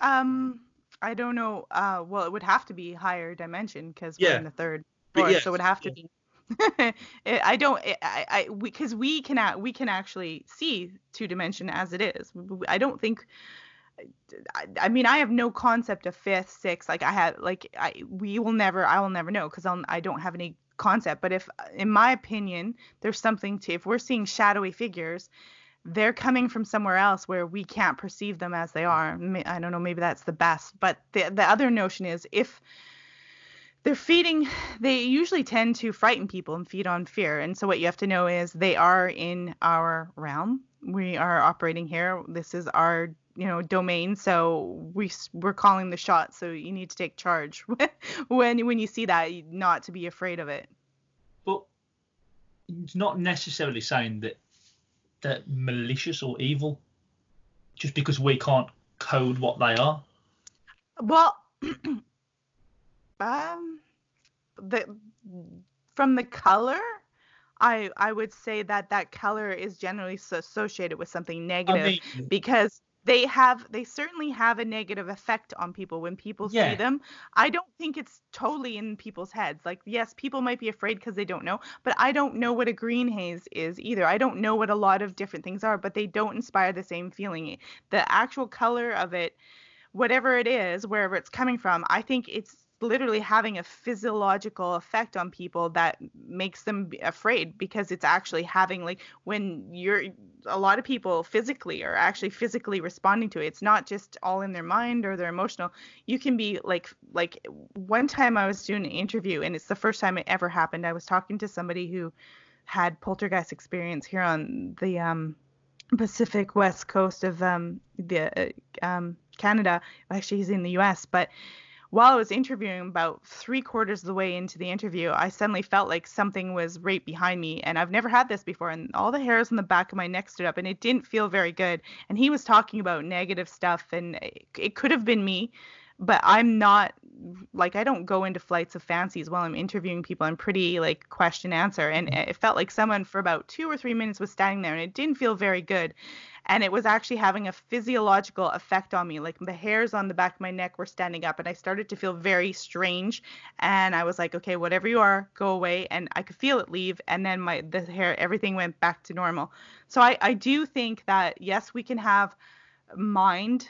um, I don't know. Uh, well, it would have to be higher dimension because we're Yeah. in the third floor, yeah, so it would have to yeah. be. I don't. I. I. Because we, can. a- We can actually see two dimension as it is. I don't think. I, mean, I have no concept of fifth, sixth. Like I have, like I, we will never, I will never know because I don't have any concept. But if, in my opinion, there's something to if we're seeing shadowy figures, they're coming from somewhere else where we can't perceive them as they are. I don't know, maybe that's the best. But the the other notion is if they're feeding they usually tend to frighten people and feed on fear and so what you have to know is they are in our realm we are operating here this is our you know domain so we we're calling the shots so you need to take charge when when you see that not to be afraid of it But it's not necessarily saying that they're malicious or evil just because we can't code what they are. Well, um, the from the color, I I would say that that color is generally associated with something negative I mean, because they have they certainly have a negative effect on people when people Yeah. see them. I don't think it's totally in people's heads. Like yes, people might be afraid because they don't know, but I don't know what a green haze is either. I don't know what a lot of different things are, but they don't inspire the same feeling. The actual color of it whatever it is, wherever it's coming from, I think it's literally having a physiological effect on people that makes them afraid because it's actually having like when you're a lot of people physically are actually physically responding to it it's not just all in their mind or their emotional you can be like like one time i was doing an interview and it's the first time it ever happened i was talking to somebody who had poltergeist experience here on the um pacific west coast of um the uh, um Canada. Actually, he's in the US. But while I was interviewing, about three quarters of the way into the interview, I suddenly felt like something was right behind me. And I've never had this before. And all the hairs on the back of my neck stood up, and it didn't feel very good. And he was talking about negative stuff, and it, it could have been me. But I'm not like I don't go into flights of fancies while I'm interviewing people. I'm pretty like question answer, and mm-hmm. it felt like someone for about two or three minutes was standing there, and it didn't feel very good. And it was actually having a physiological effect on me. Like the hairs on the back of my neck were standing up and i started to feel very strange. And i was like okay whatever you are go away. And i could feel it leave. And then my the hair everything went back to normal. So i i do think that yes we can have mind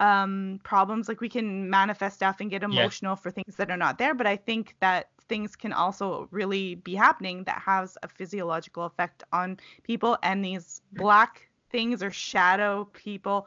um problems like we can manifest stuff and get emotional for things that are not there but i think that things can also really be happening that has a physiological effect on people and these black things or shadow people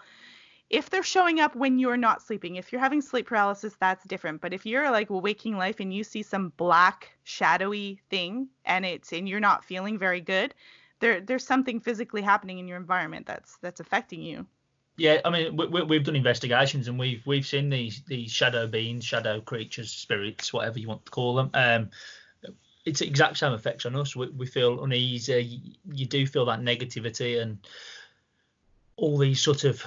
if they're showing up when you're not sleeping, if you're having sleep paralysis, that's different. But if you're like waking life and you see some black shadowy thing and it's and you're not feeling very good, there there's something physically happening in your environment that's that's affecting you. Yeah, I mean, we, we, have done investigations and we've we've seen these these shadow beings, shadow creatures, spirits, whatever you want to call them. Um, it's exact same effects on us. We, we feel uneasy. You do feel that negativity and all these sort of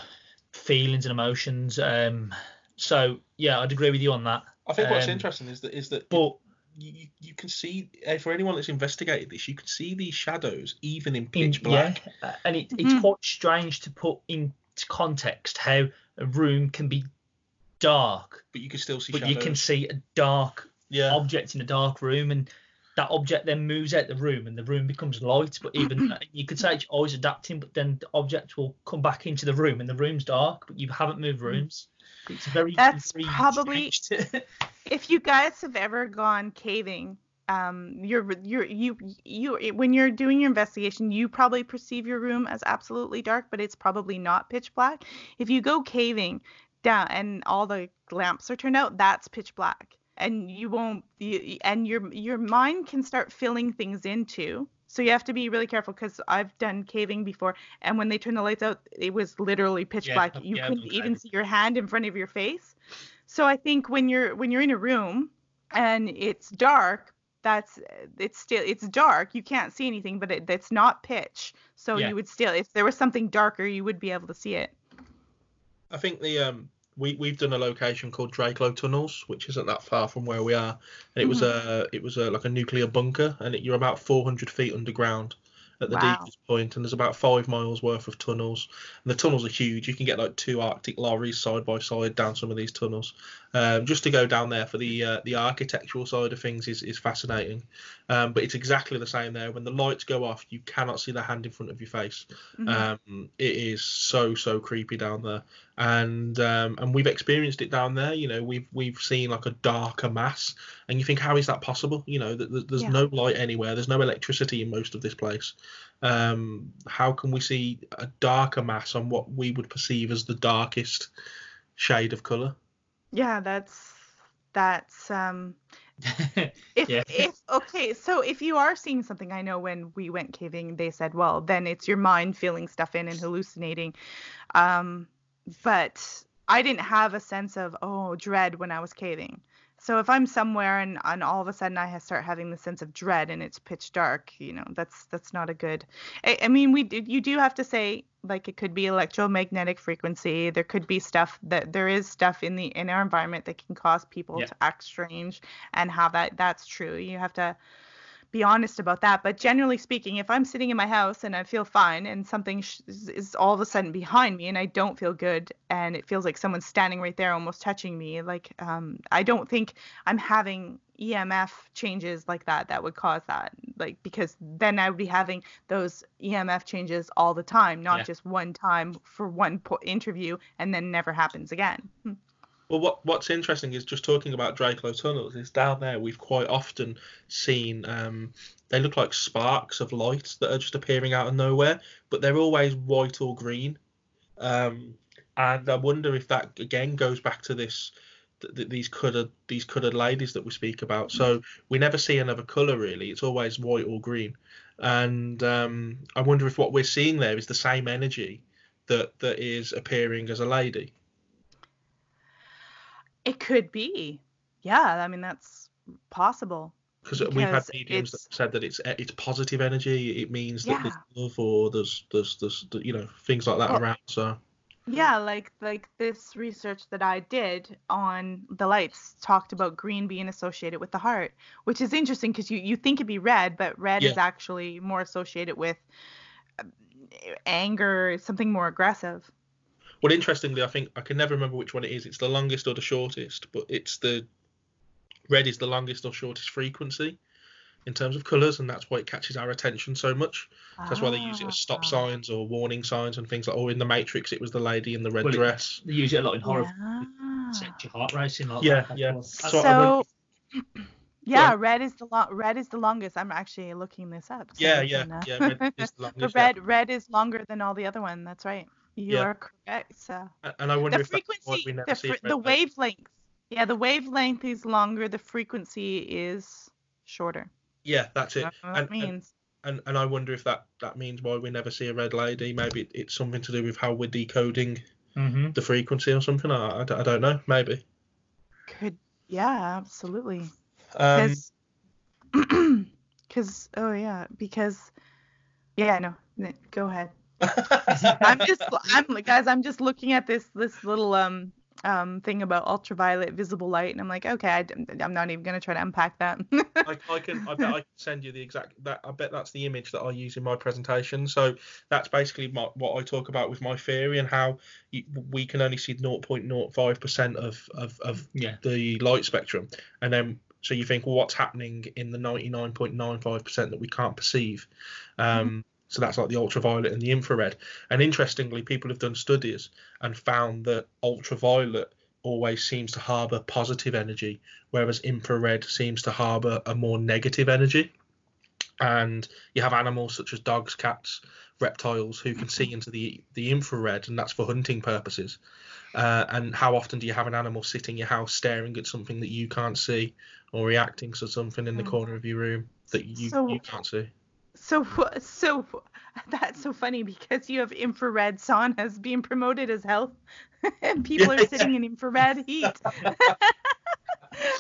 feelings and emotions. Um, so yeah, I'd agree with you on that. I think what's um, interesting is that is that but you, you can see uh, for anyone that's investigated this, you can see these shadows even in pitch in, black. Yeah, and it, mm-hmm. it's quite strange to put into context how a room can be dark, but you can still see. But shadows. you can see a dark yeah. object in a dark room, and that object then moves out the room and the room becomes light. But even you could say it's always adapting, but then the object will come back into the room and the room's dark, but you haven't moved mm. rooms. It's very that's very probably if you guys have ever gone caving. Um, you're you're you you when you're doing your investigation, you probably perceive your room as absolutely dark, but it's probably not pitch black. If you go caving down and all the lamps are turned out, that's pitch black and you won't you, and your your mind can start filling things into so you have to be really careful because I've done caving before, and when they turn the lights out, it was literally pitch yeah, black. You yeah, couldn't even see your hand in front of your face. So I think when you're when you're in a room and it's dark, that's it's still it's dark. You can't see anything, but it, it's not pitch. So yeah. you would still, if there was something darker, you would be able to see it. I think the um we we've done a location called Drakelow Tunnels, which isn't that far from where we are, and it mm-hmm. was a it was a like a nuclear bunker, and it, you're about 400 feet underground at the wow. deepest point, and there's about five miles worth of tunnels. And the tunnels are huge. You can get like two Arctic lorries side by side down some of these tunnels. Um, just to go down there for the uh, the architectural side of things is, is fascinating. Um, but it's exactly the same there. When the lights go off, you cannot see the hand in front of your face. Mm-hmm. Um, it is so so creepy down there and um, and we've experienced it down there. You know, we've we've seen like a darker mass, and you think, how is that possible? You know, that there's yeah. no light anywhere, there's no electricity in most of this place. Um, how can we see a darker mass on what we would perceive as the darkest shade of color? Yeah, that's that's um. if, yeah. if okay, so if you are seeing something, I know when we went caving, they said, well, then it's your mind feeling stuff in and hallucinating. Um, but I didn't have a sense of oh dread when I was caving. So if I'm somewhere and, and all of a sudden I start having the sense of dread and it's pitch dark, you know, that's that's not a good. I, I mean, we do, you do have to say like it could be electromagnetic frequency. There could be stuff that there is stuff in the in our environment that can cause people yeah. to act strange and have that. That's true. You have to be honest about that. But generally speaking, if I'm sitting in my house and I feel fine and something sh- is all of a sudden behind me and I don't feel good and it feels like someone's standing right there almost touching me, like um, I don't think I'm having EMF changes like that that would cause that. Like because then I would be having those EMF changes all the time, not yeah. just one time for one po- interview and then never happens again. Well, what what's interesting is just talking about Drakelow tunnels is down there we've quite often seen um, they look like sparks of light that are just appearing out of nowhere, but they're always white or green. Um, and I wonder if that again goes back to this th- these coloured these coloured ladies that we speak about. So we never see another colour really; it's always white or green. And um, I wonder if what we're seeing there is the same energy that that is appearing as a lady. It could be. Yeah, I mean that's possible. Because we've had mediums that said that it's it's positive energy. It means that yeah. there's love or there's, there's there's you know things like that well, around. So yeah, like like this research that I did on the lights talked about green being associated with the heart, which is interesting because you you think it'd be red, but red yeah. is actually more associated with uh, anger, something more aggressive. Well, interestingly, I think I can never remember which one it is. It's the longest or the shortest, but it's the red is the longest or shortest frequency in terms of colours, and that's why it catches our attention so much. So that's why they use it as stop ah. signs or warning signs and things like. Or in the Matrix, it was the lady in the red well, dress. They use it a lot in horror. Yeah. Set your heart racing. Like yeah, that. yeah. So, so yeah, red is the long. Red is the longest. I'm actually looking this up. So yeah, yeah, yeah. Red is the longest. red, red is longer than all the other one. That's right. You Yeah. are correct. sir. And I wonder the if that's why frequency, we never the, see a the light. wavelength, yeah, the wavelength is longer. The frequency is shorter. Yeah, that's it. That's And, that and, means. and and I wonder if that that means why we never see a red lady. Maybe it- it's something to do with how we're decoding Mm-hmm. the frequency or something. I, I, don't- I don't know. Maybe. Could yeah, absolutely. Um, Because, because oh yeah, because yeah, no, n- go ahead. I'm just I'm guys, I'm just looking at this this little um um thing about ultraviolet visible light, and I'm like, okay, I, am not even gonna try to unpack that. I, I can. I bet I can send you the exact. That I bet that's the image that I use in my presentation. So that's basically my, what I talk about with my theory and how you, we can only see 0.05 percent of, of of Yeah. the light spectrum, and then so you think, well, what's happening in the 99.95 percent that we can't perceive? Um, So that's like the ultraviolet and the infrared. And interestingly, people have done studies and found that ultraviolet always seems to harbour positive energy, whereas infrared seems to harbour a more negative energy. And you have animals such as dogs, cats, reptiles who can see into the, the infrared, and that's for hunting purposes. Uh, and how often do you have an animal sitting in your house staring at something that you can't see or reacting to something in the Hmm. corner of your room that you, So- you can't see? So so that's so funny because you have infrared saunas being promoted as health, and people are Yeah. sitting in infrared heat.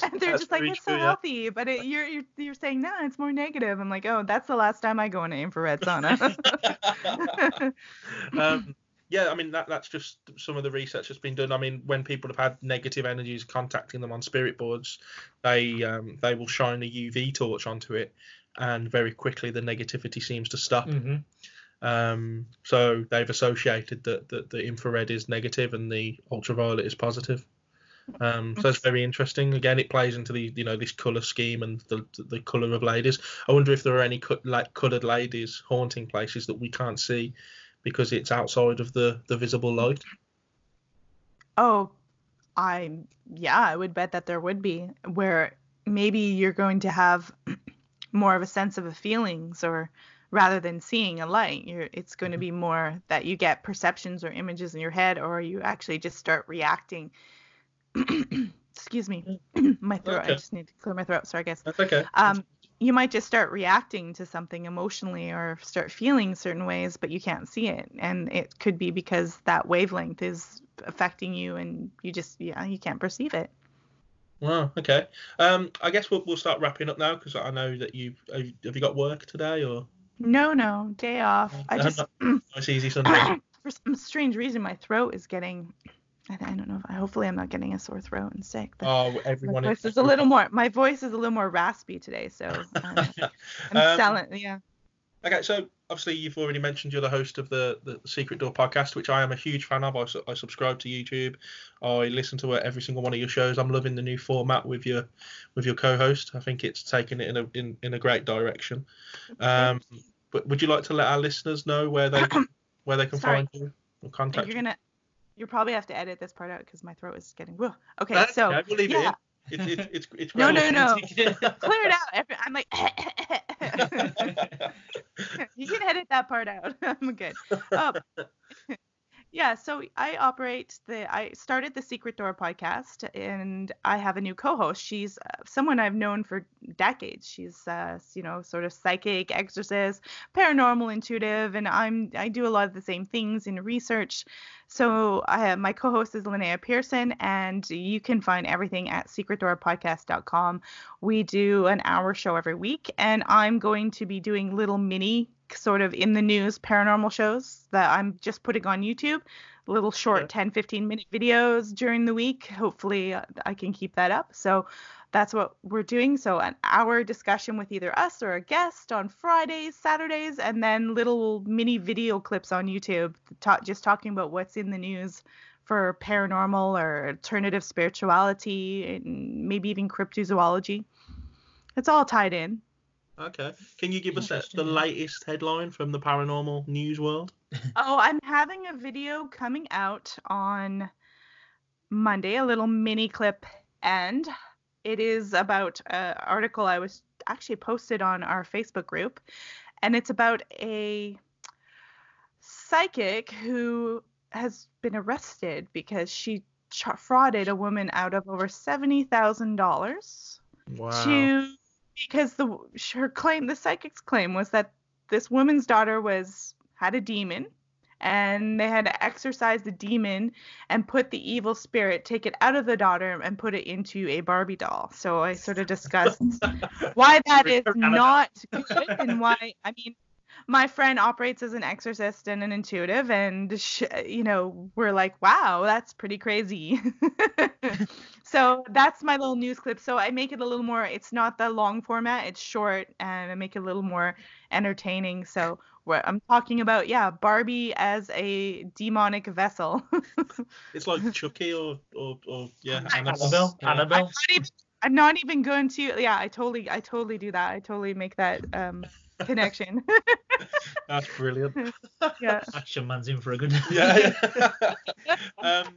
and they're That's just like it's true, so yeah. healthy, but it, you're, you're you're saying no, it's more negative. I'm like, oh, that's the last time I go in an infrared sauna. um, yeah, I mean that that's just some of the research that's been done. I mean, when people have had negative energies contacting them on spirit boards, they um, they will shine a UV torch onto it, and very quickly the negativity seems to stop. Mm-hmm. Um, so they've associated that, that the infrared is negative and the ultraviolet is positive. Um, so that's very interesting. Again, it plays into the you know this color scheme and the the color of ladies. I wonder if there are any cut, like colored ladies haunting places that we can't see because it's outside of the the visible light. oh, I yeah, I would bet that there would be where maybe you're going to have more of a sense of a feelings or rather than seeing a light you're it's going to be more that you get perceptions or images in your head or you actually just start reacting. Excuse me. My throat Okay. i just need to clear my throat sorry guys That's okay. um you might just start reacting to something emotionally or start feeling certain ways but you can't see it. And it could be because that wavelength is affecting you and you just yeah you can't perceive it Wow. Okay. Um, I guess we'll we'll start wrapping up now because I know that you have, you got work today or no no day off i Uh, just nice easy Sunday. for some strange reason my throat is getting I, I don't know if I, hopefully i'm not getting a sore throat and sick oh, my everyone. voice is a little more my voice is a little more raspy today so uh, i'm Um, selling yeah Okay, so obviously you've already mentioned you're the host of the, the Secret Door podcast, which I am a huge fan of. I, su- I subscribe to YouTube. I listen to every single one of your shows. I'm loving the new format with your with your co-host. I think it's taken it in a in, in a great direction. Um, but would you like to let our listeners know where they can, where they can Sorry. find you or contact you're you? gonna you'll probably have to edit this part out because my throat is getting Whoa. okay That's so okay, we'll yeah. It's it's it's, it's No, no, no. clear it out. I'm like you can edit that part out. I'm good. um, yeah so i operate the i started the secret door podcast and i have a new co-host. She's uh, someone i've known for decades. She's uh, you know sort of psychic exorcist paranormal intuitive and i'm i do a lot of the same things in research. So I my co-host is Linnea Pearson, and you can find everything at secretdoorpodcast.com. We do an hour show every week, and I'm going to be doing little mini sort of in the news paranormal shows that I'm just putting on YouTube, little short Okay. 10, 15 minute videos during the week. Hopefully, uh, I can keep that up. So that's what we're doing. So an hour discussion with either us or a guest on Fridays, Saturdays, and then little mini video clips on YouTube, ta- just talking about what's in the news for paranormal or alternative spirituality and maybe even cryptozoology. It's all tied in. Okay. Can you give us the latest headline from the paranormal news world? Oh, I'm having a video coming out on Monday, a little mini clip, and it is about an article I was actually posted on our Facebook group, and it's about a psychic who has been arrested because she ch- frauded a woman out of over seventy thousand dollars Wow. to because the her claim the psychic's claim was that this woman's daughter was had a demon and they had to exorcise the demon and put the evil spirit take it out of the daughter and put it into a barbie doll. So i sort of discussed why that is not good and why i mean my friend operates as an exorcist and an intuitive and sh- you know we're like wow that's pretty crazy so that's my little news clip so i make it a little more it's not the long format it's short and i make it a little more entertaining so what i'm talking about yeah barbie as a demonic vessel It's like Chucky or or, or yeah, Annabelle. Yeah. I'm Annabelle. not even I'm not even going to yeah, I totally I totally do that. I totally make that um connection. That's brilliant. yeah. Action man's in for a good. yeah. yeah. um,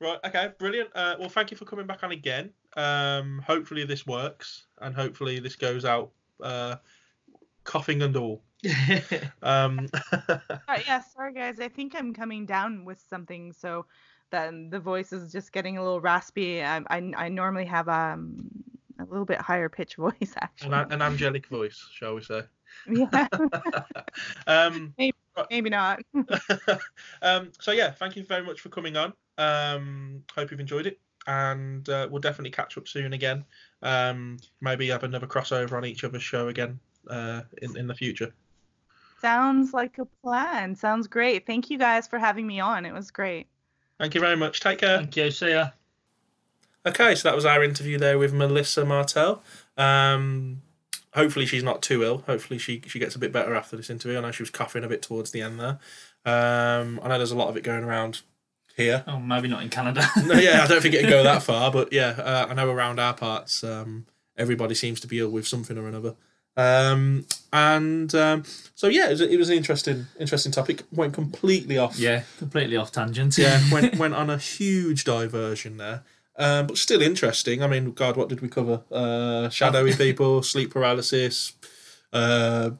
right. Okay. Brilliant. Uh, well, thank you for coming back on again. Um, hopefully this works, and hopefully this goes out uh, coughing and all. Um, Uh, yeah, sorry guys. I think I'm coming down with something so then the voice is just getting a little raspy. I I, I normally have um a little bit higher pitch voice an, actually. an angelic voice, shall we say? Yeah, um, maybe not. um, so yeah, thank you very much for coming on. Um, hope you've enjoyed it, and uh, we'll definitely catch up soon again. Um, maybe have another crossover on each other's show again uh, in in the future. Sounds like a plan. Sounds great. Thank you guys for having me on. It was great. Thank you very much. Take care. Thank you. See ya. Okay, so that was our interview there with Melissa Martel. Um, hopefully she's not too ill. Hopefully she she gets a bit better after this interview. I know she was coughing a bit towards the end there. Um, I know there's a lot of it going around here. Oh, maybe not in Canada. No, yeah, I don't think it'd go that far, but yeah, uh, I know around our parts, um, everybody seems to be ill with something or another. Um, and um, so yeah, it was, it was an interesting interesting topic. Went completely off. yeah, completely off tangent. yeah, went went on a huge diversion there. Um, but still interesting. I mean, God, what did we cover? Uh, shadowy people, sleep paralysis, uh,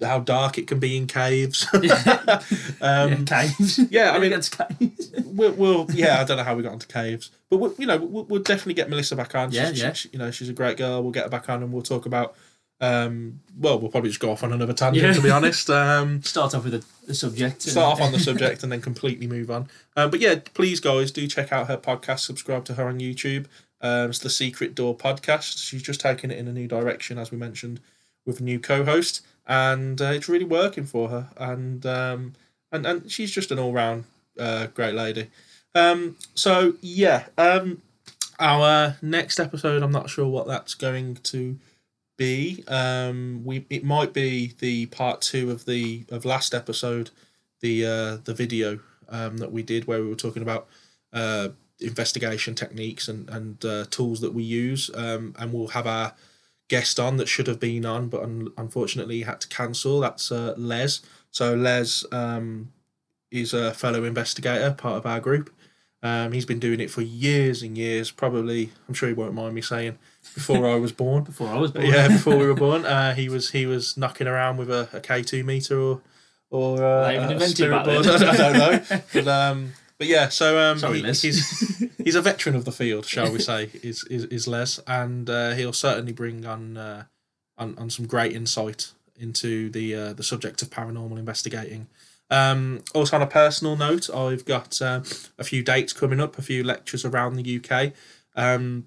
how dark it can be in caves. yeah, um, caves. yeah, I mean- it's caves. we'll, we'll, yeah, I don't know how we got into caves, but we'll, you know, we'll, we'll definitely get Melissa back on. Yeah, She's- yeah. she- you know, she's a great girl. We'll get her back on, and we'll talk about. Um, well, we'll probably just go off on another tangent, Yeah. to be honest. Um, Start off with the, the subject. start off on the subject and then completely move on. Um, but yeah, please, guys, do check out her podcast. Subscribe to her on YouTube. Um, it's the Secret Door podcast. She's just taking it in a new direction, as we mentioned, with a new co-host, and uh, it's really working for her. And um, and and she's just an all-round uh, great lady. Um, so yeah, um, our next episode, I'm not sure what that's going to be. Um, we it might be the part two of the of last episode, the uh, the video um, that we did where we were talking about uh, investigation techniques and and uh, tools that we use. Um, and we'll have our guest on that should have been on, but un- unfortunately had to cancel. That's uh, Les. So Les um, is a fellow investigator, part of our group. Um, he's been doing it for years and years. Probably, I'm sure he won't mind me saying, before I was born. before I was born. Yeah, before we were born, uh, he was he was knocking around with a, a K two meter or or uh, a spirit board. then. I don't know, but um, but yeah. So um, Sorry, he- he's he's a veteran of the field, shall we say? Is is, is Les, and uh, he'll certainly bring on uh, on on some great insight into the uh, the subject of paranormal investigating. Um, also, on a personal note, I've got uh, a few dates coming up, a few lectures around the UK. Um,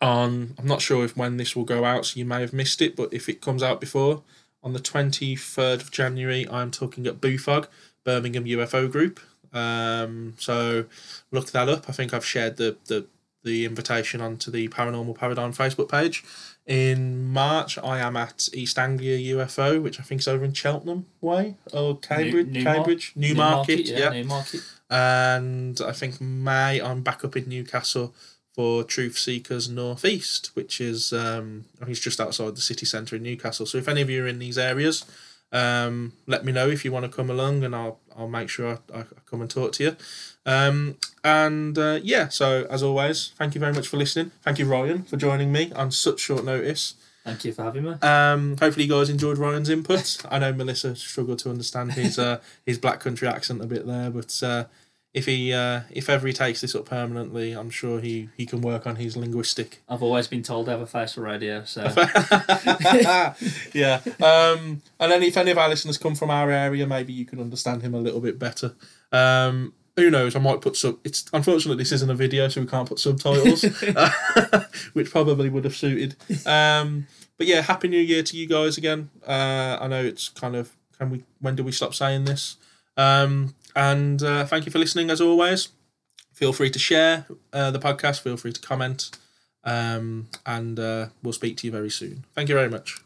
on I'm not sure if when this will go out, so you may have missed it, but if it comes out before, on the 23rd of January, I'm talking at BUFOG, Birmingham UFO Group. Um, so look that up. I think I've shared the the, the invitation onto the Paranormal Paradigm Facebook page. In March, I am at East Anglia UFO, which I think is over in Cheltenham Way or Cambridge, New- Cambridge, Newmarket, yeah, yeah. Newmarket. And I think May I'm back up in Newcastle for Truth Seekers Northeast, which is um, I think it's just outside the city centre in Newcastle. So if any of you are in these areas, um, let me know if you want to come along, and I'll I'll make sure I, I come and talk to you. Um, and uh, yeah, so as always, thank you very much for listening. Thank you, Ryan, for joining me on such short notice. Thank you for having me. Um, hopefully, you guys enjoyed Ryan's input. I know Melissa struggled to understand his uh, his black country accent a bit there, but uh, if he uh, if ever he takes this up permanently, I'm sure he, he can work on his linguistic. I've always been told I have a face for radio, so yeah. Um, and then if any of our listeners come from our area, maybe you can understand him a little bit better. Um, who knows? I might put sub. It's unfortunately this isn't a video, so we can't put subtitles, which probably would have suited. Um, but yeah, happy New Year to you guys again. Uh, I know it's kind of can we when do we stop saying this? Um, and uh, thank you for listening as always. Feel free to share uh, the podcast. Feel free to comment, um, and uh, we'll speak to you very soon. Thank you very much.